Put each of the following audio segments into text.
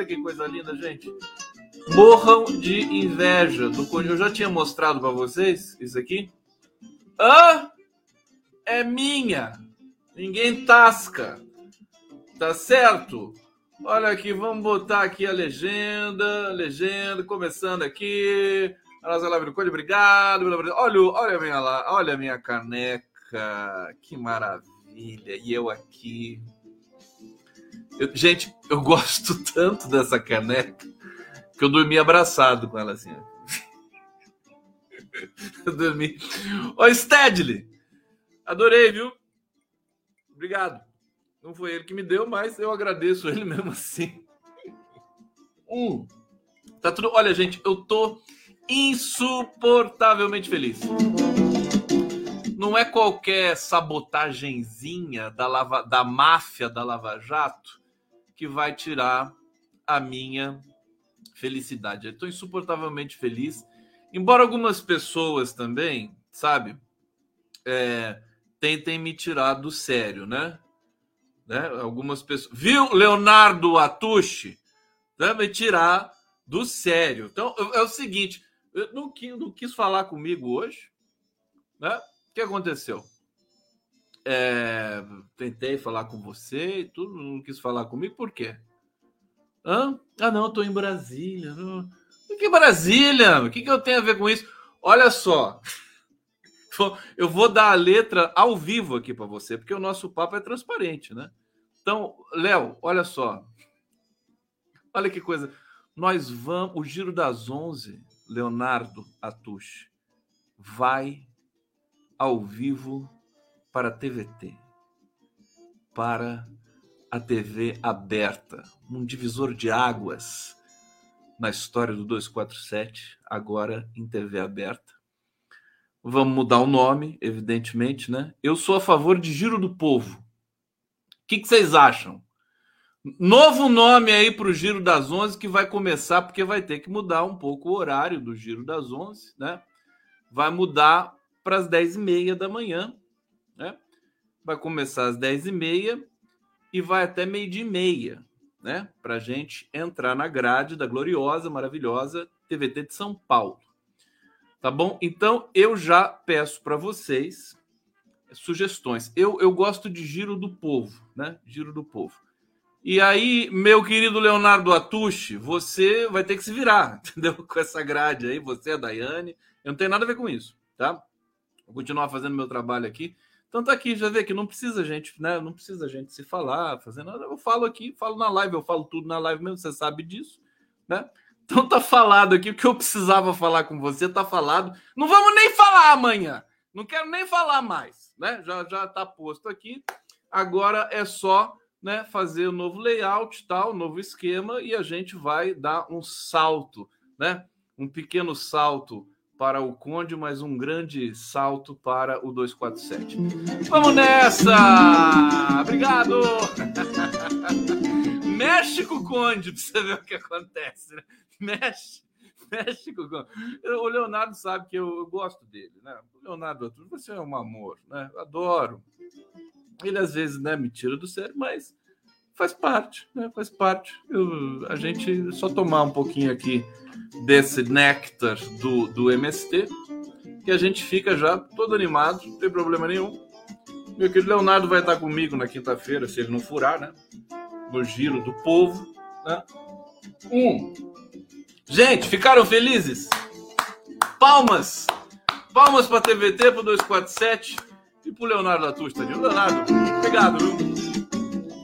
Olha que coisa linda, gente. Morram de inveja do Eu já tinha mostrado para vocês isso aqui. Ah, é minha. Ninguém tasca. Tá certo? Olha aqui, vamos botar aqui a legenda, legenda, começando aqui. Live do obrigado. Olha, olha a minha olha a minha caneca, que maravilha. E eu aqui. Eu, gente, eu gosto tanto dessa caneca que eu dormi abraçado com ela assim. eu dormi. Ô, Stedley, adorei, viu? Obrigado. Não foi ele que me deu, mas eu agradeço ele mesmo assim. Um. Tá tudo. Olha, gente, eu tô insuportavelmente feliz. Não é qualquer sabotagenzinha da, lava, da máfia da Lava Jato que vai tirar a minha felicidade. Eu estou insuportavelmente feliz. Embora algumas pessoas também, sabe, é, tentem me tirar do sério, né? né? Algumas pessoas. Viu, Leonardo Atushi? Né? Me tirar do sério. Então, é o seguinte: não quis, não quis falar comigo hoje. Né? O que aconteceu? É, tentei falar com você e tudo, não quis falar comigo, por quê? Hã? Ah, não, eu tô em Brasília. Não... Que Brasília? O que, que eu tenho a ver com isso? Olha só, eu vou dar a letra ao vivo aqui para você, porque o nosso papo é transparente, né? Então, Léo, olha só. Olha que coisa. Nós vamos. O Giro das Onze Leonardo Atush vai ao vivo para a TVT, para a TV aberta, um divisor de águas na história do 247, agora em TV aberta. Vamos mudar o nome, evidentemente, né? Eu sou a favor de Giro do Povo. O que, que vocês acham? Novo nome aí para o Giro das Onze que vai começar, porque vai ter que mudar um pouco o horário do Giro das Onze, né? Vai mudar para as 10h30 da manhã, né? Vai começar às 10h30 e vai até meio-dia e meia, né? Para gente entrar na grade da gloriosa, maravilhosa TVT de São Paulo. Tá bom? Então eu já peço para vocês sugestões. Eu, eu gosto de Giro do Povo, né? Giro do Povo. E aí, meu querido Leonardo Atushi, você vai ter que se virar, entendeu? Com essa grade aí, você, a Daiane. Eu não tenho nada a ver com isso, tá? Vou continuar fazendo meu trabalho aqui. Então tá aqui, já vê que não precisa gente, né? Não precisa gente se falar, fazer nada. Eu falo aqui, falo na live, eu falo tudo na live mesmo, você sabe disso, né? Então tá falado aqui o que eu precisava falar com você, tá falado. Não vamos nem falar amanhã. Não quero nem falar mais, né? Já já tá posto aqui. Agora é só né, fazer o um novo layout, tal, novo esquema, e a gente vai dar um salto, né? Um pequeno salto para o Conde, mas um grande salto para o 247. Vamos nessa! Obrigado! Mexe com o Conde para você ver o que acontece. Né? Mexe, mexe com o Conde. O Leonardo sabe que eu, eu gosto dele, né? O Leonardo, você é um amor, né? Eu adoro. Ele às vezes né, me tira do sério, mas faz parte, né? Faz parte. Eu, a gente só tomar um pouquinho aqui desse néctar do, do MST, que a gente fica já todo animado, não tem problema nenhum. Meu querido Leonardo vai estar comigo na quinta-feira, se ele não furar, né? No giro do povo. Né? Um. Gente, ficaram felizes? Palmas! Palmas para a TVT, para o 247 e para Leonardo Latusta. Leonardo, obrigado, viu?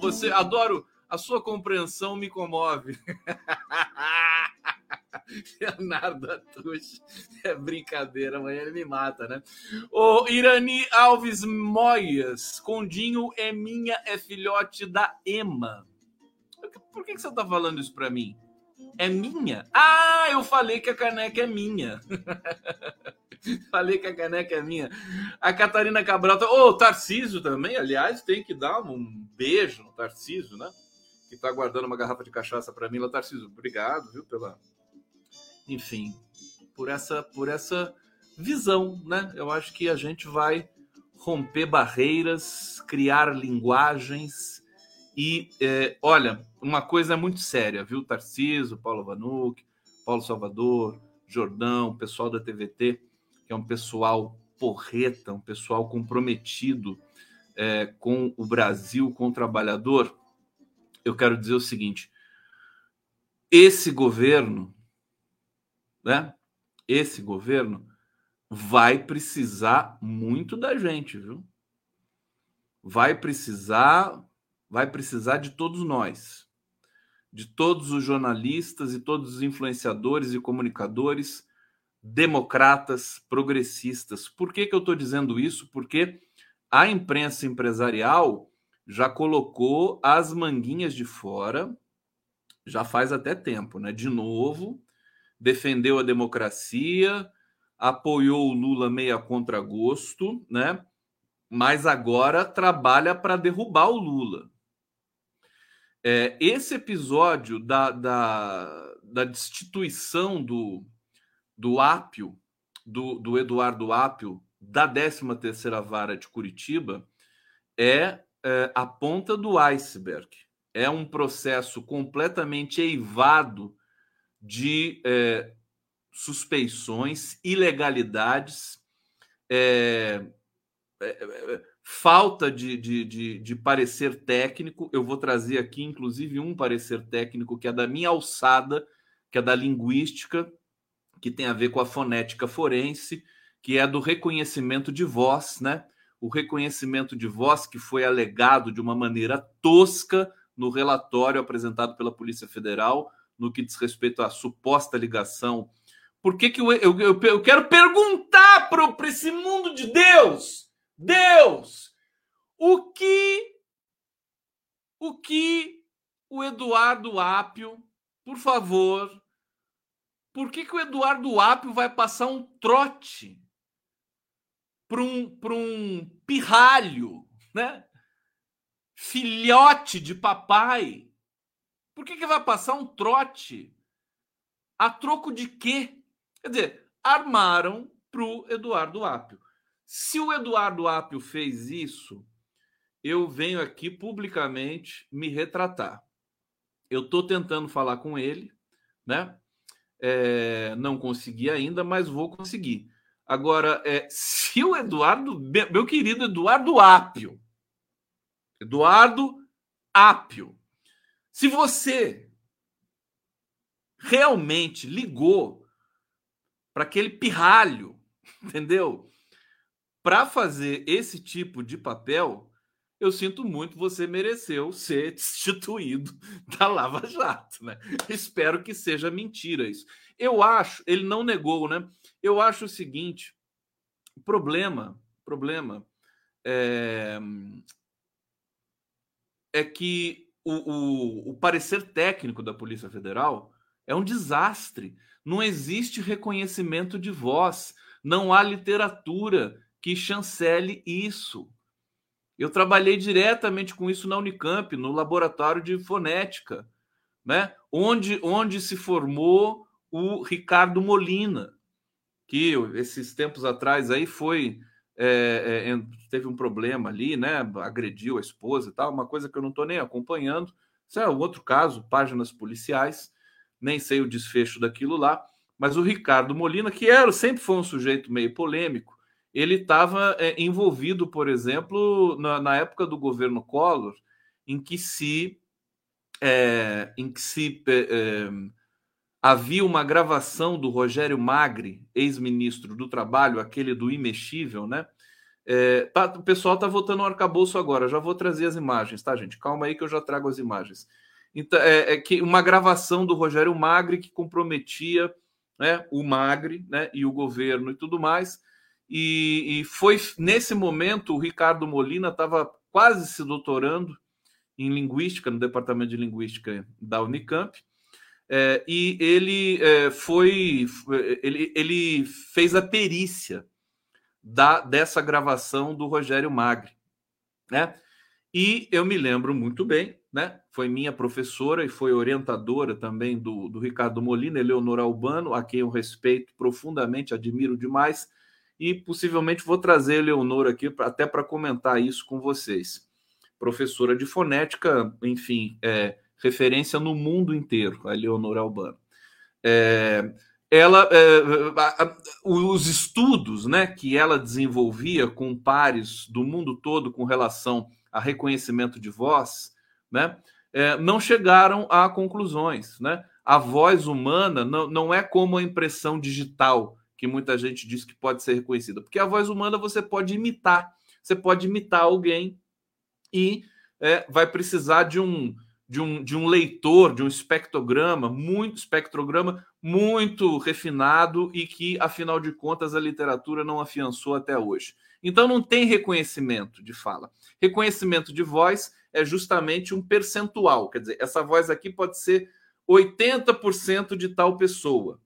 Você, adoro a sua compreensão, me comove. Leonardo Atush. É brincadeira, amanhã ele me mata, né? O Irani Alves Moias. Condinho é minha, é filhote da Ema. Por que, você tá falando isso pra mim? É minha? Ah, eu falei que a caneca é minha. falei que a caneca é minha. A Catarina Cabral. Tá... Ô, oh, Tarcísio também, aliás, tem que dar um beijo no Tarcísio, né? Que tá guardando uma garrafa de cachaça para mim. Lá, Tarcísio, obrigado, viu, pela. Enfim, por essa, por essa visão, né? Eu acho que a gente vai romper barreiras, criar linguagens E é, olha, uma coisa é muito séria, viu? Tarciso, Paulo Vanuc, Paulo Salvador, Jordão, pessoal da TVT, que é um pessoal porreta, um pessoal comprometido é, com o Brasil, com o trabalhador. Eu quero dizer o seguinte: esse governo, né? Esse governo vai precisar muito da gente, viu? Vai precisar, vai precisar de todos nós, de todos os jornalistas e todos os influenciadores e comunicadores democratas, progressistas. Por que, que eu estou dizendo isso? Porque a imprensa empresarial já colocou as manguinhas de fora, já faz até tempo, né? De novo, defendeu a democracia, apoiou o Lula meia contra gosto, né? Mas agora trabalha para derrubar o Lula. É, esse episódio da, da, da destituição do, do Ápio, do, do Eduardo Ápio, da 13ª Vara de Curitiba, é, é a ponta do iceberg. É um processo completamente eivado de é, suspeições, ilegalidades, é, é, é, falta de, de, de, de, parecer técnico. Eu vou trazer aqui, inclusive, um parecer técnico que é da minha alçada, que é da linguística, que tem a ver com a fonética forense, que é do reconhecimento de voz, né? O reconhecimento de voz que foi alegado de uma maneira tosca no relatório apresentado pela Polícia Federal, no que diz respeito à suposta ligação por que, que eu, eu, eu, eu quero perguntar para esse mundo de Deus? Deus, o que o que o Eduardo Apio, por favor, por que, que o Eduardo Apio vai passar um trote para um, um pirralho, né? Filhote de papai. Por que, que vai passar um trote? A troco de quê? Quer dizer, armaram para o Eduardo Apio. Se o Eduardo Apio fez isso, eu venho aqui publicamente me retratar. Eu estou tentando falar com ele, né? É, não consegui ainda, mas vou conseguir. Agora, é, se o Eduardo, meu querido Eduardo Apio, Eduardo Apio, se você realmente ligou para aquele pirralho, entendeu? Para fazer esse tipo de papel, eu sinto muito, você mereceu ser destituído da Lava Jato, né? Espero que seja mentira isso. Eu acho, ele não negou, né? Eu acho o seguinte: problema, problema é, é que o, o, o parecer técnico da Polícia Federal é um desastre. Não existe reconhecimento de voz, não há literatura que chancele isso. Eu trabalhei diretamente com isso na Unicamp, no laboratório de fonética, né? onde, onde se formou o Ricardo Molina, que esses tempos atrás aí foi é, é, teve um problema ali, né? Agrediu a esposa e tal, uma coisa que eu não estou nem acompanhando. Isso é um outro caso, páginas policiais nem sei o desfecho daquilo lá, mas o Ricardo Molina, que era sempre foi um sujeito meio polêmico, ele estava é, envolvido, por exemplo, na, na, época do governo Collor, em que se, é, em que se é, é havia uma gravação do Rogério Magri, ex-ministro do Trabalho, aquele do imexível, né? É, tá, o pessoal está votando no arcabouço agora, já vou trazer as imagens, tá, gente? Calma aí que eu já trago as imagens. Então, é, é, que uma gravação do Rogério Magri que comprometia né, o Magri né, e o governo e tudo mais. E, e foi nesse momento o Ricardo Molina estava quase se doutorando em linguística, no departamento de linguística da Unicamp. É, e ele é, foi ele, ele fez a perícia da, dessa gravação do Rogério Magri, né? E eu me lembro muito bem né? Foi minha professora e foi orientadora também do, do Ricardo Molina, Eleonora Albano, a quem eu respeito profundamente, admiro demais, e possivelmente vou trazer a Eleonora aqui pra, até para comentar isso com vocês. professora de fonética, enfim, é, referência no mundo inteiro, a Leonora Albano. É, ela, é, os estudos né, que ela desenvolvia com pares do mundo todo com relação a reconhecimento de voz, né, é, não chegaram a conclusões. Né? A voz humana não, não é como a impressão digital, que muita gente diz que pode ser reconhecida, porque a voz humana você pode imitar, você pode imitar alguém e é, vai precisar de um, de um, de um leitor, de um espectrograma, muito espectrograma muito refinado e que, afinal de contas, a literatura não afiançou até hoje. Então não tem reconhecimento de fala. Reconhecimento de voz é justamente um percentual, quer dizer, essa voz aqui pode ser 80% de tal pessoa,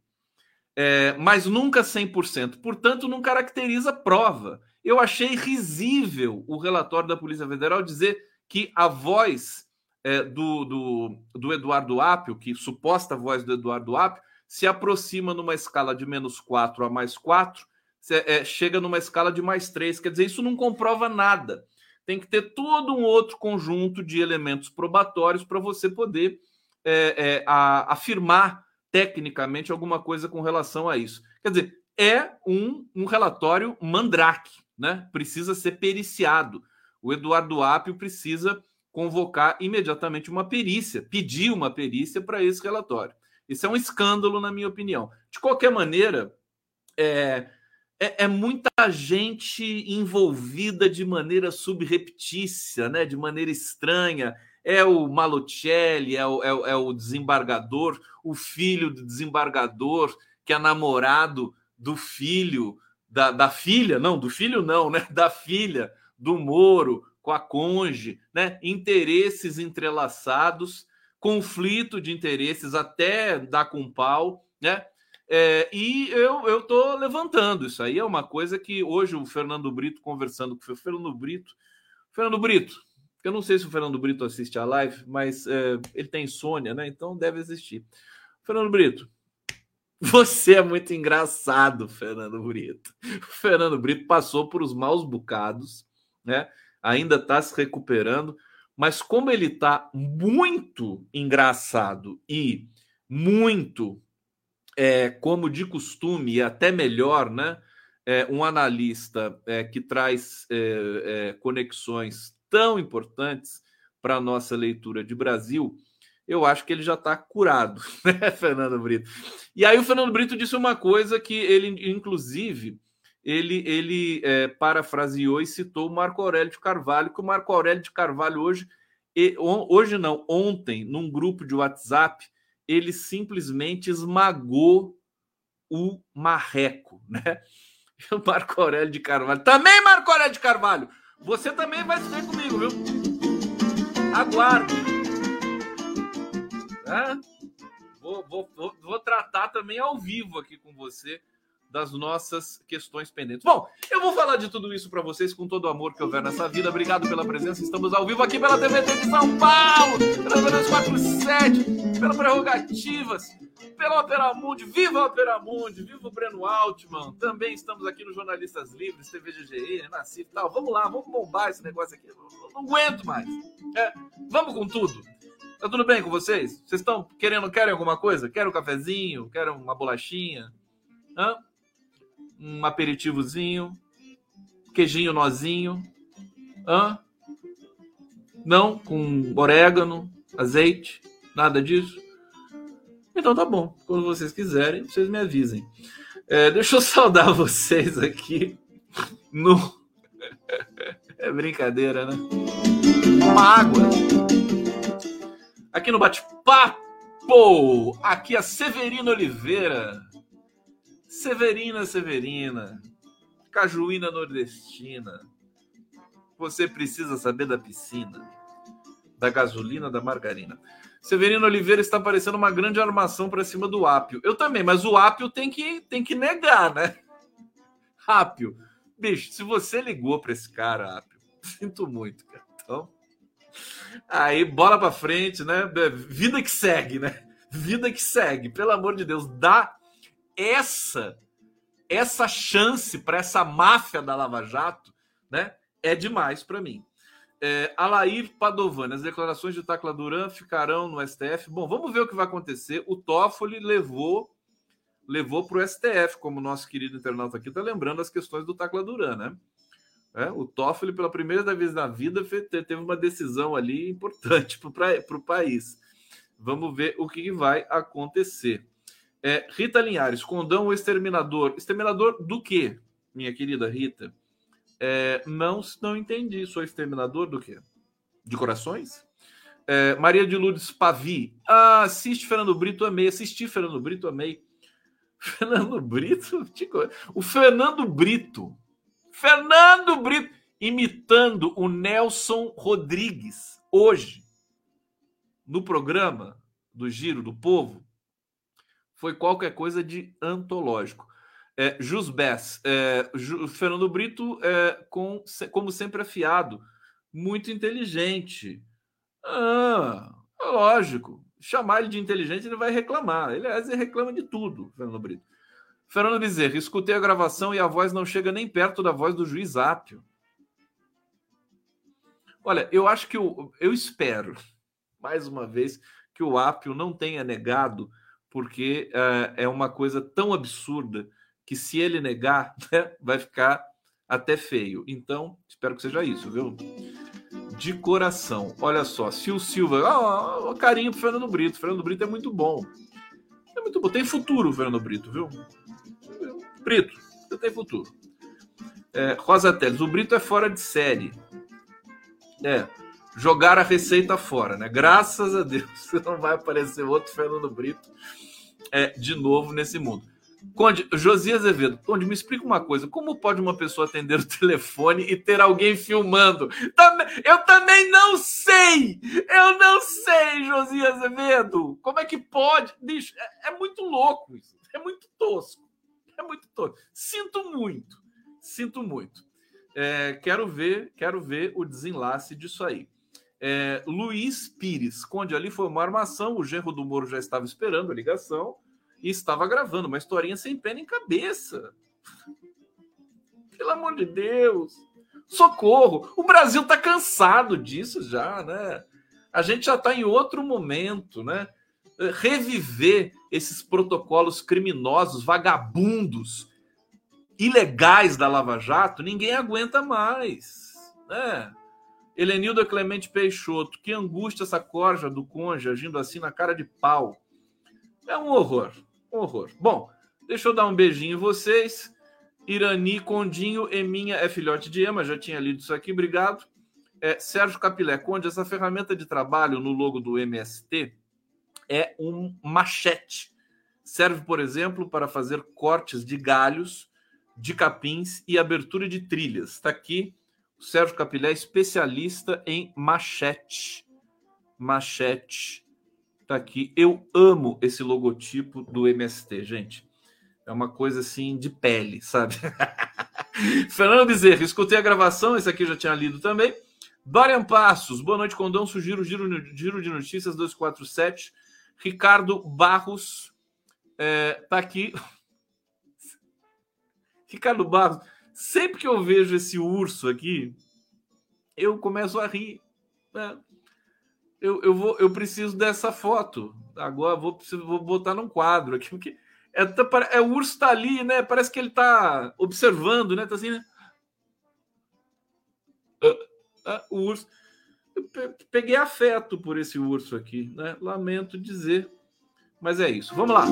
é, mas nunca 100%. Portanto, não caracteriza prova. Eu achei risível o relatório da Polícia Federal dizer que a voz é, do, do, do Eduardo Apio, que suposta voz do Eduardo Apio, se aproxima numa escala de menos 4 a mais 4, é, chega numa escala de mais 3. Quer dizer, isso não comprova nada. Tem que ter todo um outro conjunto de elementos probatórios para você poder é, é, a, afirmar tecnicamente alguma coisa com relação a isso. Quer dizer, é um, um relatório mandrake, né? Precisa ser periciado. O Eduardo Apio precisa convocar imediatamente uma perícia, pedir uma perícia para esse relatório. Isso é um escândalo, na minha opinião. De qualquer maneira, é, é, é muita gente envolvida de maneira subreptícia, né? de maneira estranha. É o Malocelli, é o, é, é o desembargador, o filho do desembargador, que é namorado do filho, da, da filha, não, do filho não, né? Da filha do Moro, com a conge, né? interesses entrelaçados, conflito de interesses até dar com pau, né? É, e eu estou levantando isso aí, é uma coisa que hoje o Fernando Brito, conversando com o Fernando Brito, Fernando Brito, eu não sei se o Fernando Brito assiste a live, mas é, ele tem insônia, né? Então deve assistir. Fernando Brito, você é muito engraçado, Fernando Brito. O Fernando Brito passou por os maus bocados, né? ainda está se recuperando, mas como ele está muito engraçado e muito, é, como de costume, e até melhor, né? É, um analista é, que traz é, é, conexões tão importantes para a nossa leitura de Brasil, eu acho que ele já está curado, né, Fernando Brito? E aí o Fernando Brito disse uma coisa que ele, inclusive, ele, ele é, parafraseou e citou o Marco Aurélio de Carvalho, que o Marco Aurélio de Carvalho hoje, hoje não, ontem, num grupo de WhatsApp, ele simplesmente esmagou o marreco, né? O Marco Aurélio de Carvalho. Também, Marco Aurélio de Carvalho! Você também vai se ver comigo, viu? Aguarde. Vou, vou, vou, vou tratar também ao vivo aqui com você das nossas questões pendentes. Bom, eu vou falar de tudo isso para vocês com todo o amor que houver nessa vida. Obrigado pela presença. Estamos ao vivo aqui pela TVT de São Paulo, pela 247, pela Prerrogativas, pela Opera Mundi. Viva a Opera Mundi, viva o Breno Altman. Também estamos aqui no Jornalistas Livres, TVGGE, Nascif e tal. Vamos lá, vamos bombar esse negócio aqui. Não, não aguento mais. É, vamos com tudo. Tá tudo bem com vocês? Vocês estão querendo, querem alguma coisa? Querem um cafezinho? Querem uma bolachinha? Hã? Um aperitivozinho, queijinho nozinho. Hã? Não, com orégano, azeite, nada disso. Então tá bom. Quando vocês quiserem, vocês me avisem. É, deixa eu saudar vocês aqui no. É brincadeira, né? Uma água. Aqui no bate-papo. Aqui a Severina Oliveira. Severina Severina, Cajuína Nordestina. Você precisa saber da piscina, da gasolina, da margarina. Severino Oliveira está parecendo uma grande armação para cima do Ápio. Eu também, mas o Ápio tem que, tem que negar, né? Ápio, bicho, se você ligou para esse cara, Ápio, sinto muito, cara. Então, aí bola para frente, né? Vida que segue, né? Vida que segue, pelo amor de Deus, dá essa essa chance para essa máfia da Lava Jato, né, é demais para mim. É, Alair Padovani, as declarações de Tacla Duran ficarão no STF. Bom, vamos ver o que vai acontecer. O Toffoli levou levou para o STF, como o nosso querido internauta aqui está lembrando as questões do Tacla Duran, né? É, o Toffoli, pela primeira vez na vida, teve uma decisão ali importante para o país. Vamos ver o que vai acontecer. É, Rita Linhares, Condão o exterminador. Exterminador do quê, minha querida Rita? É, não, não entendi. Sou exterminador do quê? De corações? É, Maria de Lourdes Pavi. Ah, assiste Fernando Brito, amei. Assisti Fernando Brito, amei. Fernando Brito? O Fernando Brito. Fernando Brito imitando o Nelson Rodrigues hoje no programa do Giro do Povo foi qualquer coisa de antológico. É, Jusbes, é, Fernando Brito, é, com, como sempre, afiado, muito inteligente. Ah, lógico. Chamar ele de inteligente, ele vai reclamar. Ele, aliás, ele reclama de tudo, Fernando Brito. Fernando Bezerra, escutei a gravação e a voz não chega nem perto da voz do juiz Apio. Olha, eu acho que eu, eu espero, mais uma vez, que o Apio não tenha negado, porque uh, é uma coisa tão absurda que se ele negar, né, vai ficar até feio. Então, espero que seja isso, viu? De coração. Olha só, se o Silva. Oh, carinho pro Fernando Brito. Fernando Brito é muito bom. É muito bom. Tem futuro, Fernando Brito, viu? Brito, você tem futuro. É, Rosa Teles, o Brito é fora de série. É, jogar a receita fora, né? Graças a Deus, não vai aparecer outro Fernando Brito é, de novo nesse mundo. Conde, Josias Azevedo, Conde, me explica uma coisa: como pode uma pessoa atender o telefone e ter alguém filmando? Eu também não sei! Eu não sei, Josias Azevedo! Como é que pode? Bicho, é, é muito louco isso, é muito tosco, é muito tosco. Sinto muito, sinto muito. É, quero ver, quero ver o desenlace disso aí. É, Luiz Pires, Conde, ali foi uma armação, o genro do Moro já estava esperando a ligação e estava gravando uma historinha sem pé nem cabeça. Pelo amor de Deus! Socorro! O Brasil está cansado disso já, né? A gente já está em outro momento, né? Reviver esses protocolos criminosos, vagabundos, ilegais da Lava Jato, ninguém aguenta mais, né? Helenilda Clemente Peixoto, que angústia essa corja do conge agindo assim na cara de pau. É um horror, um horror. Bom, deixa eu dar um beijinho em vocês. Irani Condinho, Eminha é filhote de Ema, já tinha lido isso aqui, obrigado. É, Sérgio Capilé, Conde, essa ferramenta de trabalho no logo do MST é um machete. Serve, por exemplo, para fazer cortes de galhos, de capins e abertura de trilhas. Está aqui Sérgio Capilé, especialista em machete. Machete. Tá aqui. Eu amo esse logotipo do MST, gente. É uma coisa assim de pele, sabe? Fernando Bezerra, escutei a gravação, esse aqui eu já tinha lido também. Dorian Passos, boa noite, Condão. Sugiro giro, giro de notícias 247. Ricardo Barros é, tá aqui. Ricardo Barros, sempre que eu vejo esse urso aqui, eu começo a rir. Né? Eu, eu, vou, eu preciso dessa foto. Agora vou, vou botar num quadro aqui, porque é, é, o urso tá ali, né? Parece que ele tá observando, né? Tá assim, né? Uh, uh, o urso. Eu peguei afeto por esse urso aqui, né? Lamento dizer, mas é isso. Vamos lá.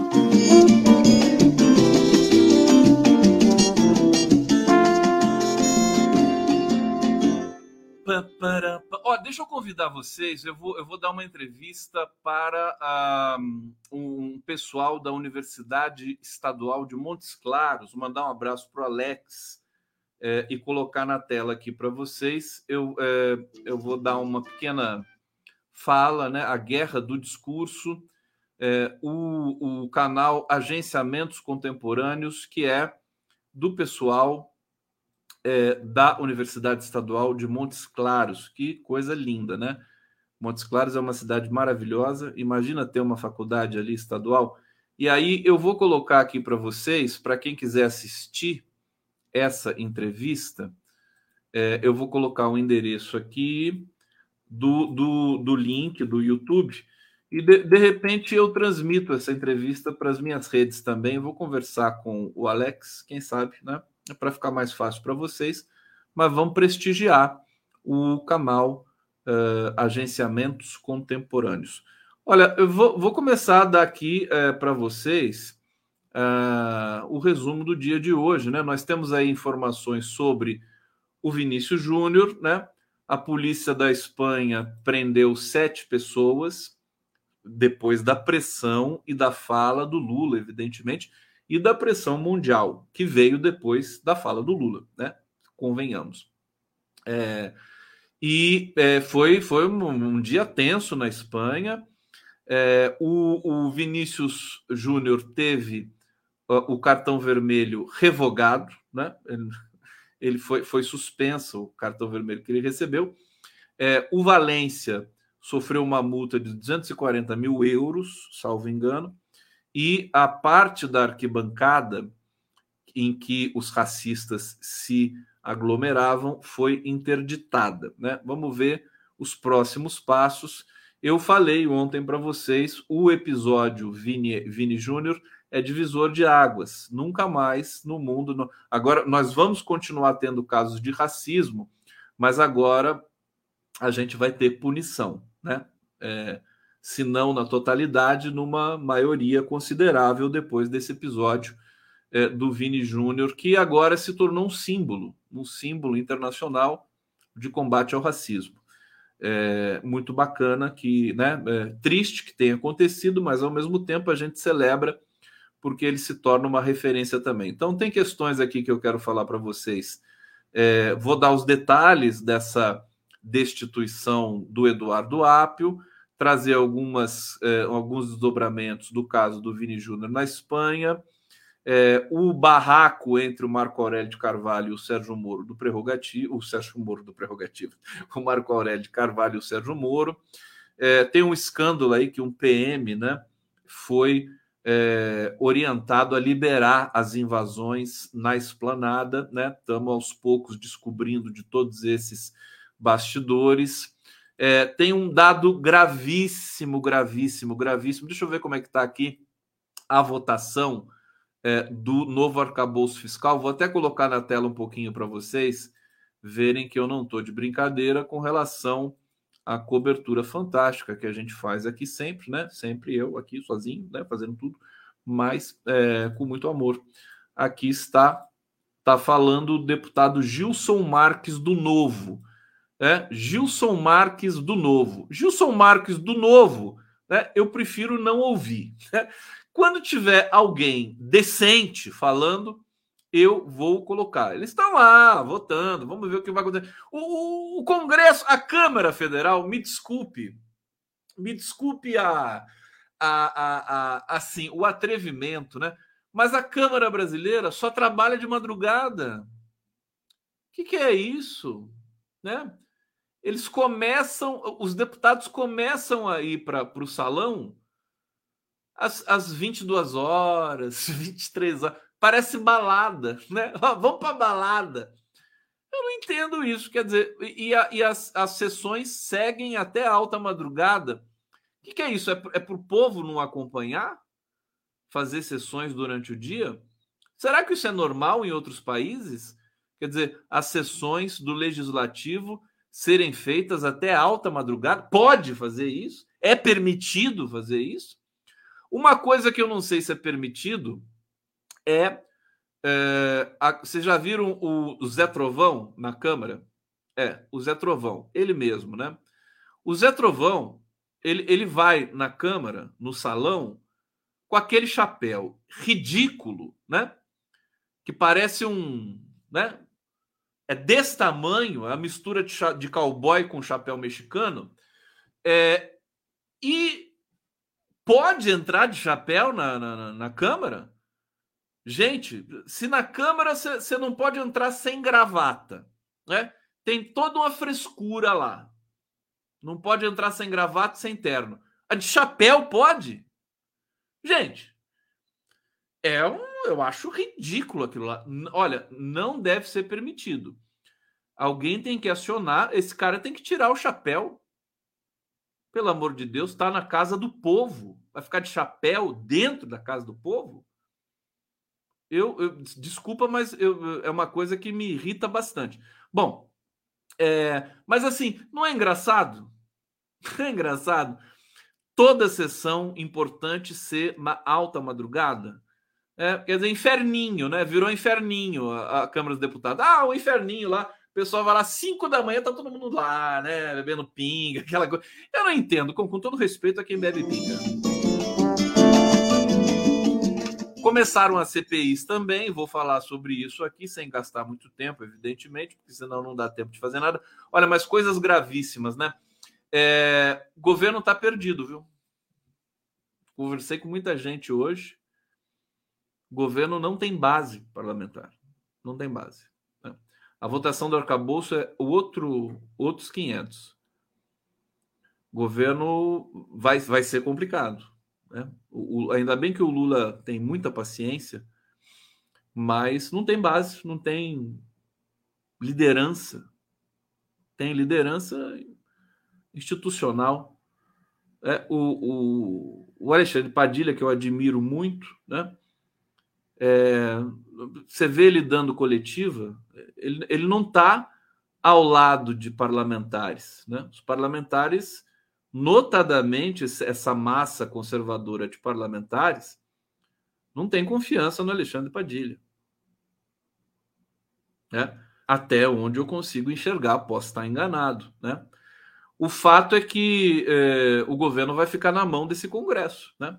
Ó, deixa eu convidar vocês. Eu vou, eu vou dar uma entrevista para um, um pessoal da Universidade Estadual de Montes Claros. Mandar um abraço para o Alex é, e colocar na tela aqui para vocês. Eu, é, eu vou dar uma pequena fala, né? A guerra do discurso, é, o, o canal Agenciamentos Contemporâneos, que é do pessoal é, da Universidade Estadual de Montes Claros. Que coisa linda, né? Montes Claros é uma cidade maravilhosa. Imagina ter uma faculdade ali estadual. E aí eu vou colocar aqui para vocês, para quem quiser assistir essa entrevista, É, eu vou colocar o um endereço aqui do, do, do link do YouTube e de, de repente eu transmito essa entrevista para as minhas redes também. Vou conversar com o Alex, quem sabe, né? É para ficar mais fácil para vocês, mas vamos prestigiar o canal uh, Agenciamentos Contemporâneos. Olha, eu vou, vou começar a dar aqui uh, para vocês uh, o resumo do dia de hoje, né? Nós temos aí informações sobre o Vinícius Júnior, né? A polícia da Espanha prendeu sete pessoas depois da pressão e da fala do Lula, evidentemente, e da pressão mundial, que veio depois da fala do Lula, né? Convenhamos. É, e é, foi, foi um, um, dia tenso na Espanha. É, o, o, Vinícius Júnior teve uh, o cartão vermelho revogado, né? Ele, ele foi, foi suspenso o cartão vermelho que ele recebeu. É, o Valência sofreu uma multa de 240 mil euros, salvo engano, e a parte da arquibancada em que os racistas se aglomeravam foi interditada. Né? Vamos ver os próximos passos. Eu falei ontem para vocês, o episódio Vini, Vini Júnior é divisor de águas. Nunca mais no mundo. Agora, nós vamos continuar tendo casos de racismo, mas agora a gente vai ter punição né? É, se não na totalidade, numa maioria considerável depois desse episódio é, do Vini Júnior, que agora se tornou um símbolo, um símbolo internacional de combate ao racismo. É, muito bacana que, né, é, triste que tenha acontecido, mas ao mesmo tempo a gente celebra porque ele se torna uma referência também. Então tem questões aqui que eu quero falar para vocês. É, vou dar os detalhes dessa destituição do Eduardo Apio, trazer algumas, eh, alguns desdobramentos do caso do Vini Júnior na Espanha, eh, o barraco entre o Marco Aurélio de Carvalho e o Sérgio Moro do Prerrogativo, o Sérgio Moro do Prerrogativo, o Marco Aurélio de Carvalho e o Sérgio Moro. Eh, tem um escândalo aí que um PM né, foi orientado a liberar as invasões na esplanada, né? Estamos aos poucos descobrindo de todos esses bastidores. É, tem um dado gravíssimo, gravíssimo, gravíssimo. Deixa eu ver como é que está aqui a votação é, do novo arcabouço fiscal. Vou até colocar na tela um pouquinho para vocês verem que eu não estou de brincadeira com relação à cobertura fantástica que a gente faz aqui sempre, né? Sempre eu aqui sozinho, né? Fazendo tudo, mas é, com muito amor. Aqui está, está falando o deputado Gilson Marques do Novo né? Gilson Marques do Novo. Gilson Marques do Novo, né? eu prefiro não ouvir. Quando tiver alguém decente falando, eu vou colocar. Eles estão lá votando, vamos ver o que vai acontecer. O, o, Congresso, a Câmara Federal, me desculpe, me desculpe a, a, a, a assim o atrevimento, né? Mas a Câmara Brasileira só trabalha de madrugada. O que, que é isso, né? Eles começam, os deputados começam a ir para o salão às, às 22 horas, 23 horas. Parece balada, né? Vamos para balada. Eu não entendo isso. Quer dizer, e, a, e as, as sessões seguem até alta madrugada. O que, que é isso? É, é para o povo não acompanhar? Fazer sessões durante o dia? Será que isso é normal em outros países? Quer dizer, as sessões do legislativo serem feitas até alta madrugada? Pode fazer isso? É permitido fazer isso? Uma coisa que eu não sei se é permitido é. é a, vocês já viram o, o Zé Trovão na Câmara? É, o Zé Trovão, ele mesmo, né? O Zé Trovão, ele, ele vai na Câmara, no salão, com aquele chapéu ridículo, né? Que parece um, né? É desse tamanho, a mistura de, de cowboy com chapéu mexicano, é, e pode entrar de chapéu na, na, na Câmara? Gente, se na Câmara você não pode entrar sem gravata, né? Tem toda uma frescura lá. Não pode entrar sem gravata, sem terno. A de chapéu pode? Gente, é um, eu acho ridículo aquilo lá. Olha, não deve ser permitido. Alguém tem que acionar, esse cara tem que tirar o chapéu. Pelo amor de Deus, está na casa do povo. Vai ficar de chapéu dentro da casa do povo? Eu, eu desculpa, mas eu, é uma coisa que me irrita bastante. Bom, é, mas assim, não é engraçado? É engraçado? Toda sessão importante ser uma alta madrugada. É, quer dizer, inferninho, né? Virou inferninho a, a Câmara dos Deputados. Ah, o inferninho lá. O pessoal vai lá 5 da manhã, tá todo mundo lá, né? Bebendo pinga, aquela coisa. Eu não entendo, com, com todo respeito a quem bebe pinga. Começaram as CPIs também, vou falar sobre isso aqui sem gastar muito tempo, evidentemente, porque senão não dá tempo de fazer nada. Olha, mas coisas gravíssimas, né? É, governo está perdido, viu? Conversei com muita gente hoje. O governo não tem base parlamentar. Não tem base. Né? A votação do arcabouço é outro, outros 500. O governo vai, vai ser complicado. Né? O, o, ainda bem que o Lula tem muita paciência, mas não tem base, não tem liderança. Tem liderança institucional. É, o, o, o Alexandre Padilha, que eu admiro muito, né? É, você vê ele dando coletiva, ele, ele não está ao lado de parlamentares. Né? Os parlamentares notadamente essa massa conservadora de parlamentares, não tem confiança no Alexandre Padilha. Né? Até onde eu consigo enxergar, posso estar enganado. Né? O fato é que eh, o governo vai ficar na mão desse Congresso. Né?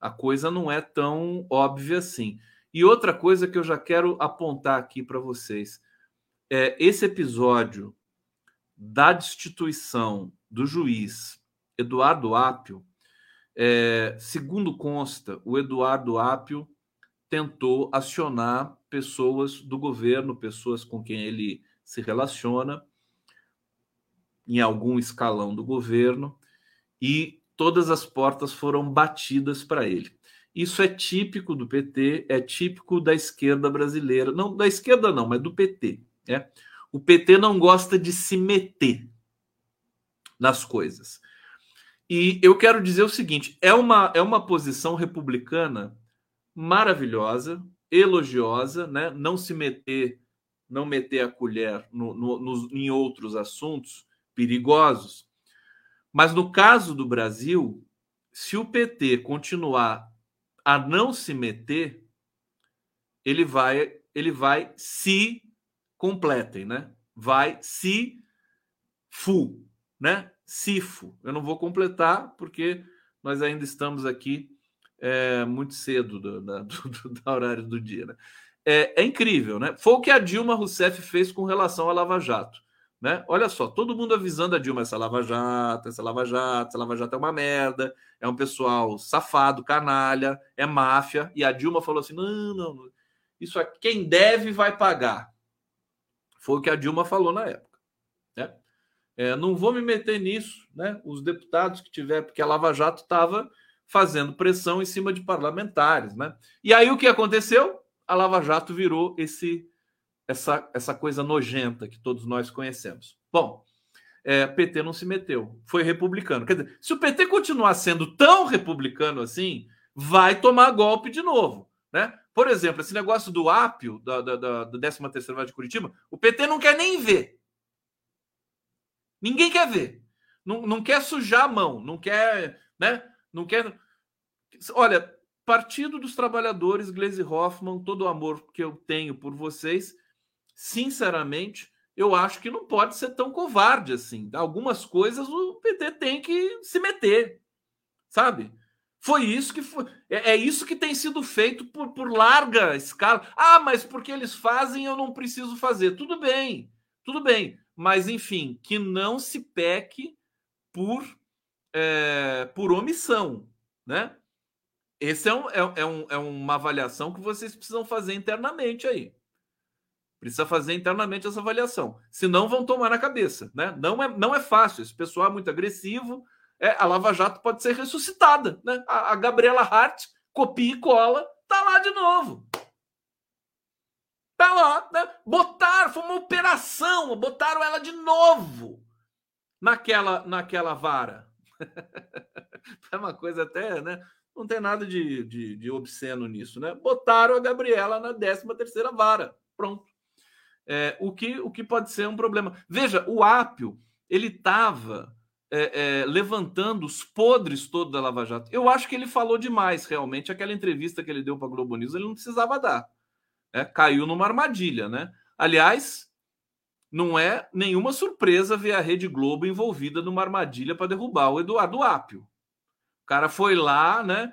A coisa não é tão óbvia assim. E outra coisa que eu já quero apontar aqui para vocês: é, esse episódio da destituição do juiz Eduardo Apio, é, segundo consta, o Eduardo Apio tentou acionar pessoas do governo, pessoas com quem ele se relaciona, em algum escalão do governo, e todas as portas foram batidas para ele. Isso é típico do PT, é típico da esquerda brasileira. Não da esquerda, não, mas do PT. Né? O PT não gosta de se meter nas coisas. E eu quero dizer o seguinte: é uma, é uma posição republicana maravilhosa, elogiosa, né? não se meter, não meter a colher no, no, nos, em outros assuntos perigosos. Mas no caso do Brasil, se o PT continuar a não se meter, ele vai, ele vai se completem, né? Vai se fu, né? Sifo. Eu não vou completar porque nós ainda estamos aqui é, muito cedo do, da, do, do, horário do dia, né? É, é, incrível, né? Foi o que a Dilma Rousseff fez com relação à Lava Jato. Né? Olha só, todo mundo avisando a Dilma essa Lava Jato, essa Lava Jato, essa Lava Jato é uma merda, é um pessoal safado, canalha, é máfia. E a Dilma falou assim: não, não, isso aqui, quem deve vai pagar. Foi o que a Dilma falou na época. Né? É, não vou me meter nisso, né? Os deputados que tiver, porque a Lava Jato estava fazendo pressão em cima de parlamentares, né? E aí o que aconteceu? A Lava Jato virou esse essa, essa coisa nojenta que todos nós conhecemos. Bom, é, PT não se meteu, foi republicano. Quer dizer, se o PT continuar sendo tão republicano assim, vai tomar golpe de novo. Né? Por exemplo, esse negócio do ápio, da, da, da, da 13 Vale de Curitiba, o PT não quer nem ver. Ninguém quer ver. Não, não quer sujar a mão, não quer, né? Não quer. Olha, Partido dos Trabalhadores, Gleisi Hoffmann, todo o amor que eu tenho por vocês, sinceramente, eu acho que não pode ser tão covarde assim. Algumas coisas o PT tem que se meter, sabe? Foi isso que foi. É, é isso que tem sido feito por, por larga escala. Ah, mas porque eles fazem, eu não preciso fazer. Tudo bem, tudo bem. Mas, enfim, que não se peque por, é, por omissão, né? Esse é, um, é, é, um, é uma avaliação que vocês precisam fazer internamente aí. Precisa fazer internamente essa avaliação. Senão vão tomar na cabeça. Né? Não, é, não é fácil. Esse pessoal é muito agressivo. É, a Lava Jato pode ser ressuscitada. Né? A, a Gabriela Hart copia e cola, tá lá de novo. Tá lá, né? Botaram, foi uma operação, botaram ela de novo naquela, naquela vara. é uma coisa até, né? Não tem nada de, de, de, obsceno nisso, né? Botaram a Gabriela na 13 terceira vara. Pronto. É, o, que, o que pode ser um problema. Veja, o Ápio, ele estava é, é, levantando os podres todos da Lava Jato. Eu acho que ele falou demais, realmente. Aquela entrevista que ele deu para a Globo News, ele não precisava dar. É, caiu numa armadilha, né? Aliás, não é nenhuma surpresa ver a Rede Globo envolvida numa armadilha para derrubar o Eduardo Apio. O cara foi lá, né?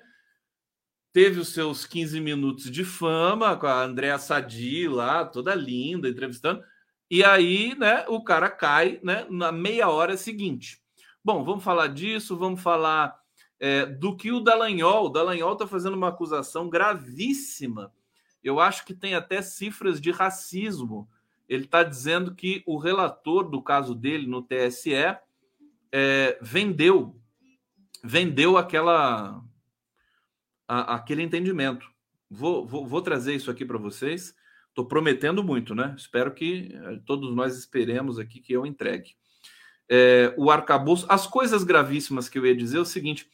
Teve os seus 15 minutos de fama com a Andréa Sadi lá, toda linda, entrevistando. E aí, né, o cara cai né, na meia hora seguinte. Bom, vamos falar disso, vamos falar é, do que o Dallagnol. O Dallagnol está fazendo uma acusação gravíssima. Eu acho que tem até cifras de racismo. Ele está dizendo que o relator do caso dele no TSE é, vendeu vendeu aquela a, aquele entendimento. Vou, vou, vou trazer isso aqui para vocês. Estou prometendo muito, né? Espero que é, todos nós esperemos aqui que eu entregue é, o arcabouço. As coisas gravíssimas que eu ia dizer é o seguinte: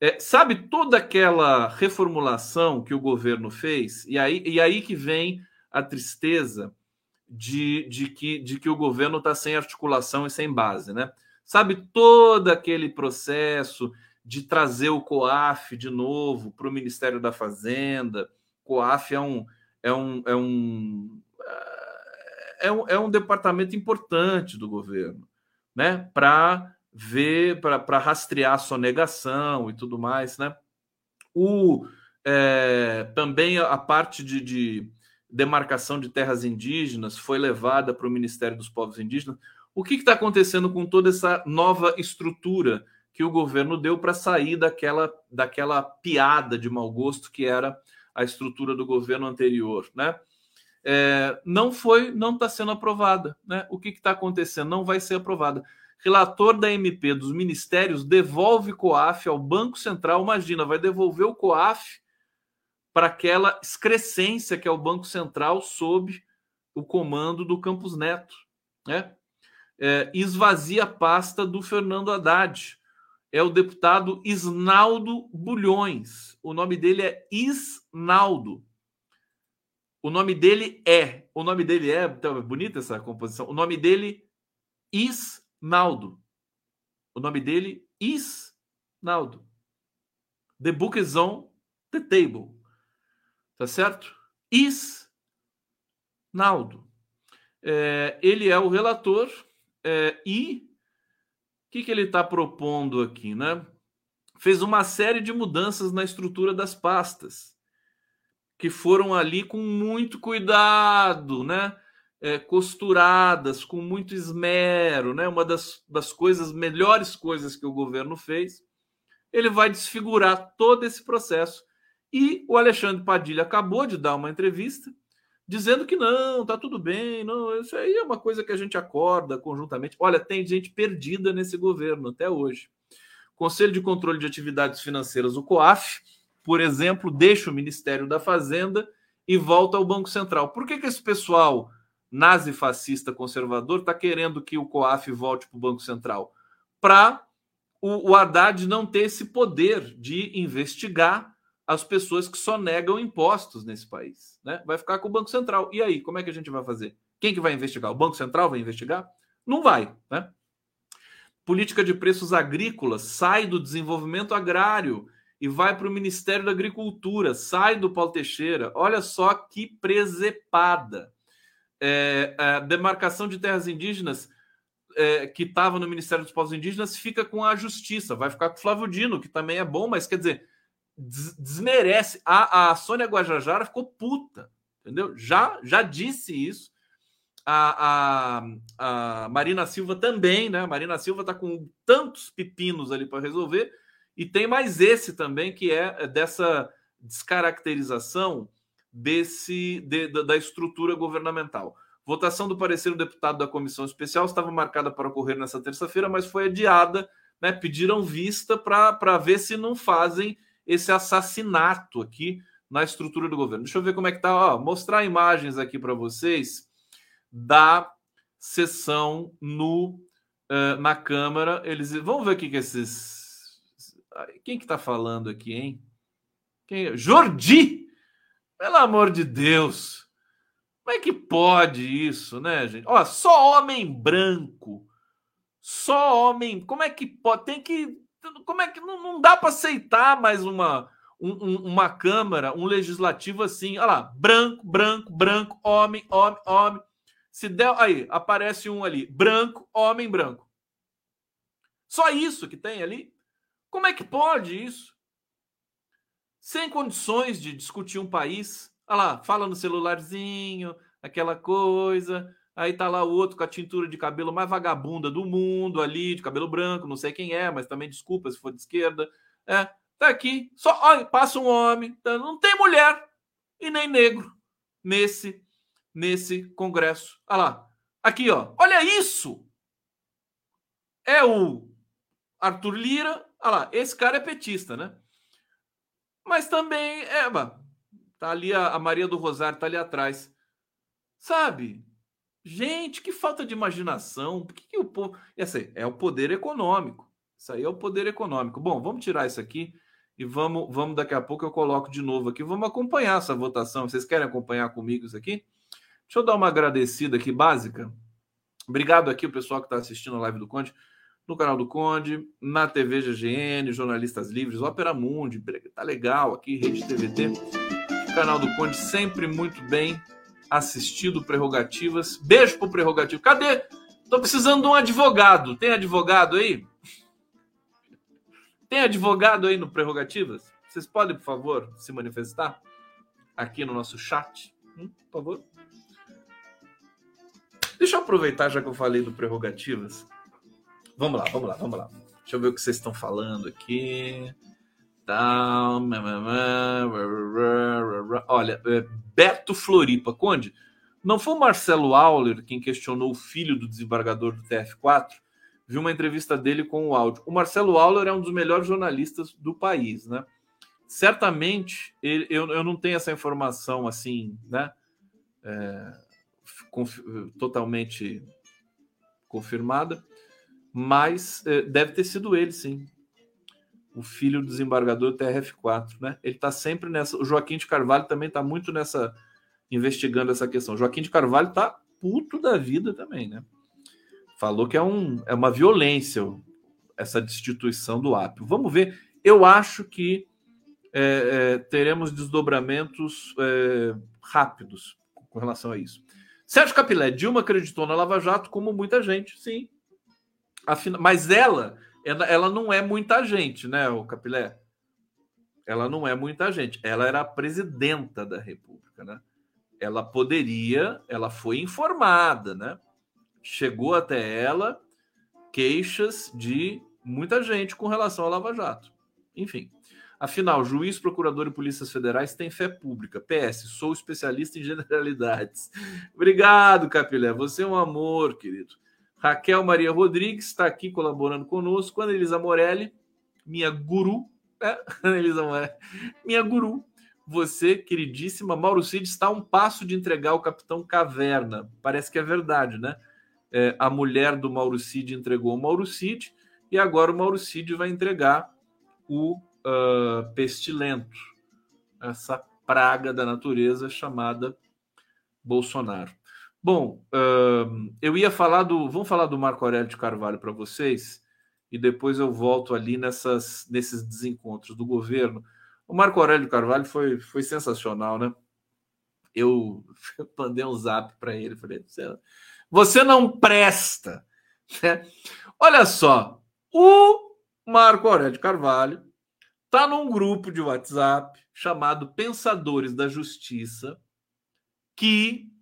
é, sabe toda aquela reformulação que o governo fez? E aí, e aí que vem a tristeza de, de, que, de que o governo está sem articulação e sem base, né? Sabe todo aquele processo de trazer o COAF de novo para o Ministério da Fazenda. COAF é um, é um, é um, é um, é um departamento importante do governo né, para ver, para rastrear a sonegação e tudo mais, né? O, é, também a parte de, de, demarcação de terras indígenas foi levada para o Ministério dos Povos Indígenas. O que está acontecendo com toda essa nova estrutura que o governo deu para sair daquela, daquela piada de mau gosto que era a estrutura do governo anterior, né? é, não foi, não está sendo aprovada. Né? O que está acontecendo? Não vai ser aprovada. Relator da MP dos ministérios devolve COAF ao Banco Central. Imagina, vai devolver o COAF para aquela excrescência que é o Banco Central sob o comando do Campos Neto. Né? É, esvazia a pasta do Fernando Haddad. É o deputado Isnaldo Bulhões. O nome dele é Isnaldo. O nome dele é. O nome dele é. Tá bonita essa composição. O nome dele Isnaldo. O nome dele Isnaldo. The book is on the table. Tá certo? Isnaldo. É, ele é o relator é, e que, que ele está propondo aqui, né? Fez uma série de mudanças na estrutura das pastas que foram ali com muito cuidado, né? É, costuradas, com muito esmero, né? Uma das, das coisas, melhores coisas que o governo fez. Ele vai desfigurar todo esse processo. E o Alexandre Padilha acabou de dar uma entrevista dizendo que não, tá tudo bem, não, isso aí é uma coisa que a gente acorda conjuntamente. Olha, tem gente perdida nesse governo até hoje. Conselho de Controle de Atividades Financeiras, o COAF, por exemplo, deixa o Ministério da Fazenda e volta ao Banco Central. Por que, que esse pessoal nazi-fascista conservador está querendo que o COAF volte para o Banco Central? Para o, o Haddad não ter esse poder de investigar as pessoas que só negam impostos nesse país. Né? Vai ficar com o Banco Central. E aí, como é que a gente vai fazer? Quem que vai investigar? O Banco Central vai investigar? Não vai. Né? Política de preços agrícolas sai do desenvolvimento agrário e vai para o Ministério da Agricultura, sai do Paulo Teixeira. Olha só que presepada. É, a demarcação de terras indígenas é, que estava no Ministério dos Povos Indígenas fica com a Justiça, vai ficar com o Flávio Dino, que também é bom, mas quer dizer, desmerece. A, a Sônia Guajajara ficou puta, entendeu? Já, já disse isso. A, a, a Marina Silva também, né? A Marina Silva está com tantos pepinos ali para resolver e tem mais esse também, que é, é dessa descaracterização desse de, da estrutura governamental. Votação do parecer do deputado da comissão especial estava marcada para ocorrer nessa terça-feira, mas foi adiada. Né? Pediram vista para ver se não fazem esse assassinato aqui na estrutura do governo. Deixa eu ver como é que tá, ó, mostrar imagens aqui para vocês da sessão no uh, na Câmara. Eles vamos ver o que que esses quem que tá falando aqui, hein? Quem? Jordi! Pelo amor de Deus! Como é que pode isso, né, gente? Ó, só homem branco. Só homem. Como é que pode? Tem que. Como é que. Não, não dá para aceitar mais uma, um, uma Câmara, um legislativo assim. Olha lá. Branco, branco, branco, homem, homem, homem. Se der. Aí, aparece um ali. Branco, homem, branco. Só isso que tem ali? Como é que pode isso? Sem condições de discutir um país. Olha lá, fala no celularzinho, aquela coisa. Aí tá lá o outro com a tintura de cabelo mais vagabunda do mundo ali, de cabelo branco, não sei quem é, mas também desculpa se for de esquerda. É, tá aqui. Só olha, passa um homem, tá, não tem mulher e nem negro nesse nesse congresso. Olha lá. Aqui, ó. Olha isso. É o Arthur Lira. Olha lá, esse cara é petista, né? Mas também é, Tá ali a, a Maria do Rosário, tá ali atrás. Sabe? Gente, que falta de imaginação. Por que, que o povo. Aí, é o poder econômico. Isso aí é o poder econômico. Bom, vamos tirar isso aqui e vamos, vamos daqui a pouco eu coloco de novo aqui. Vamos acompanhar essa votação. Vocês querem acompanhar comigo isso aqui? Deixa eu dar uma agradecida aqui básica. Obrigado aqui o pessoal que está assistindo a live do Conde, no canal do Conde, na TV GGN, Jornalistas Livres, Ópera Mundi, tá legal aqui, Rede TVT canal do Conde, sempre muito bem assistido, Prerrogativas. Beijo pro Prerrogativo. Cadê? Tô precisando de um advogado. Tem advogado aí? Tem advogado aí no Prerrogativas? Vocês podem, por favor, se manifestar aqui no nosso chat? Hum, por favor. Deixa eu aproveitar, já que eu falei do Prerrogativas. Vamos lá, vamos lá, vamos lá. Deixa eu ver o que vocês estão falando aqui. Olha, é, Beto Floripa, Conde, não foi o Marcelo Auler quem questionou o filho do desembargador do TF4? Vi uma entrevista dele com o áudio. O Marcelo Auler é um dos melhores jornalistas do país, né? Certamente, ele, eu, eu não tenho essa informação assim, né? É, conf, totalmente confirmada, mas é, deve ter sido ele, sim o filho do desembargador TRF4, né? Ele está sempre nessa. O Joaquim de Carvalho também está muito nessa. investigando essa questão. O Joaquim de Carvalho está puto da vida também, né? Falou que é, um, é uma violência essa destituição do Apio. Vamos ver. Eu acho que é, é, teremos desdobramentos é, rápidos com relação a isso. Sérgio Capilé, Dilma acreditou na Lava Jato como muita gente, sim. Afinal, mas ela ela, ela não é muita gente, né, o Capilé? Ela não é muita gente. Ela era a presidenta da República, né? Ela poderia, ela foi informada, né? Chegou até ela queixas de muita gente com relação ao Lava Jato. Enfim. Afinal, juiz, procurador e polícias federais têm fé pública. PS, sou especialista em generalidades. Obrigado, Capilé. Você é um amor, querido. Raquel Maria Rodrigues está aqui colaborando conosco. Ana Elisa Morelli, minha guru. É, Ana Elisa Morelli, minha guru. Você, queridíssima, Mauro Cid, está a um passo de entregar o Capitão Caverna. Parece que é verdade, né? É, a mulher do Mauro Cid entregou o Mauro Cid e agora o Mauro Cid vai entregar o uh, pestilento, essa praga da natureza chamada Bolsonaro. Bom, eu ia falar do. Vamos falar do Marco Aurélio de Carvalho para vocês, e depois eu volto ali nessas, nesses desencontros do governo. O Marco Aurélio de Carvalho foi, foi sensacional, né? Eu mandei um zap para ele, falei: você não presta. Né? Olha só, o Marco Aurélio de Carvalho está num grupo de WhatsApp chamado Pensadores da Justiça, que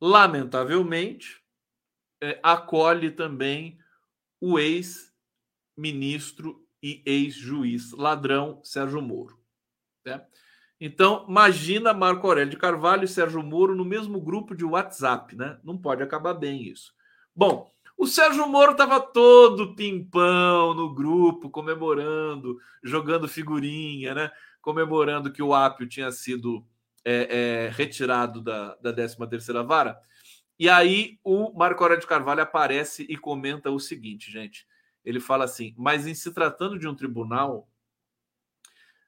lamentavelmente, é, acolhe também o ex-ministro e ex-juiz ladrão Sérgio Moro. Né? Então, imagina Marco Aurélio de Carvalho e Sérgio Moro no mesmo grupo de WhatsApp, né? Não pode acabar bem isso. Bom, o Sérgio Moro estava todo pimpão no grupo, comemorando, jogando figurinha, né? comemorando que o Apio tinha sido é, é, retirado da, da 13ª Vara. E aí o Marco Aurélio de Carvalho aparece e comenta o seguinte, gente. Ele fala assim, mas em se tratando de um tribunal,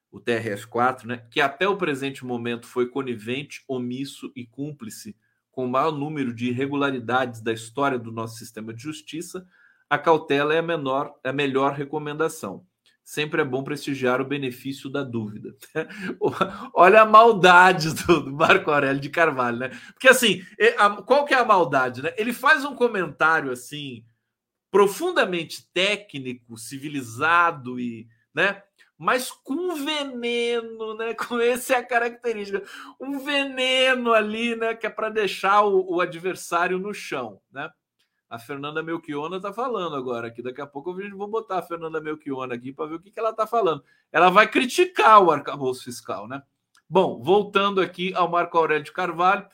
o TRF4, né, que até o presente momento foi conivente, omisso e cúmplice com o maior número de irregularidades da história do nosso sistema de justiça, a cautela é a, menor, é a melhor recomendação. Sempre é bom prestigiar o benefício da dúvida. Olha a maldade do Marco Aurélio de Carvalho, né? Porque assim, qual que é a maldade, né? Ele faz um comentário assim profundamente técnico, civilizado e, né? mas com veneno, né? Com essa é a característica, um veneno ali, né? Que é para deixar o, o, adversário no chão, né? A Fernanda Melchiona está falando agora aqui. Daqui a pouco eu vou botar a Fernanda Melchiona aqui para ver o que, que ela está falando. Ela vai criticar o arcabouço fiscal, né? Bom, voltando aqui ao Marco Aurélio de Carvalho.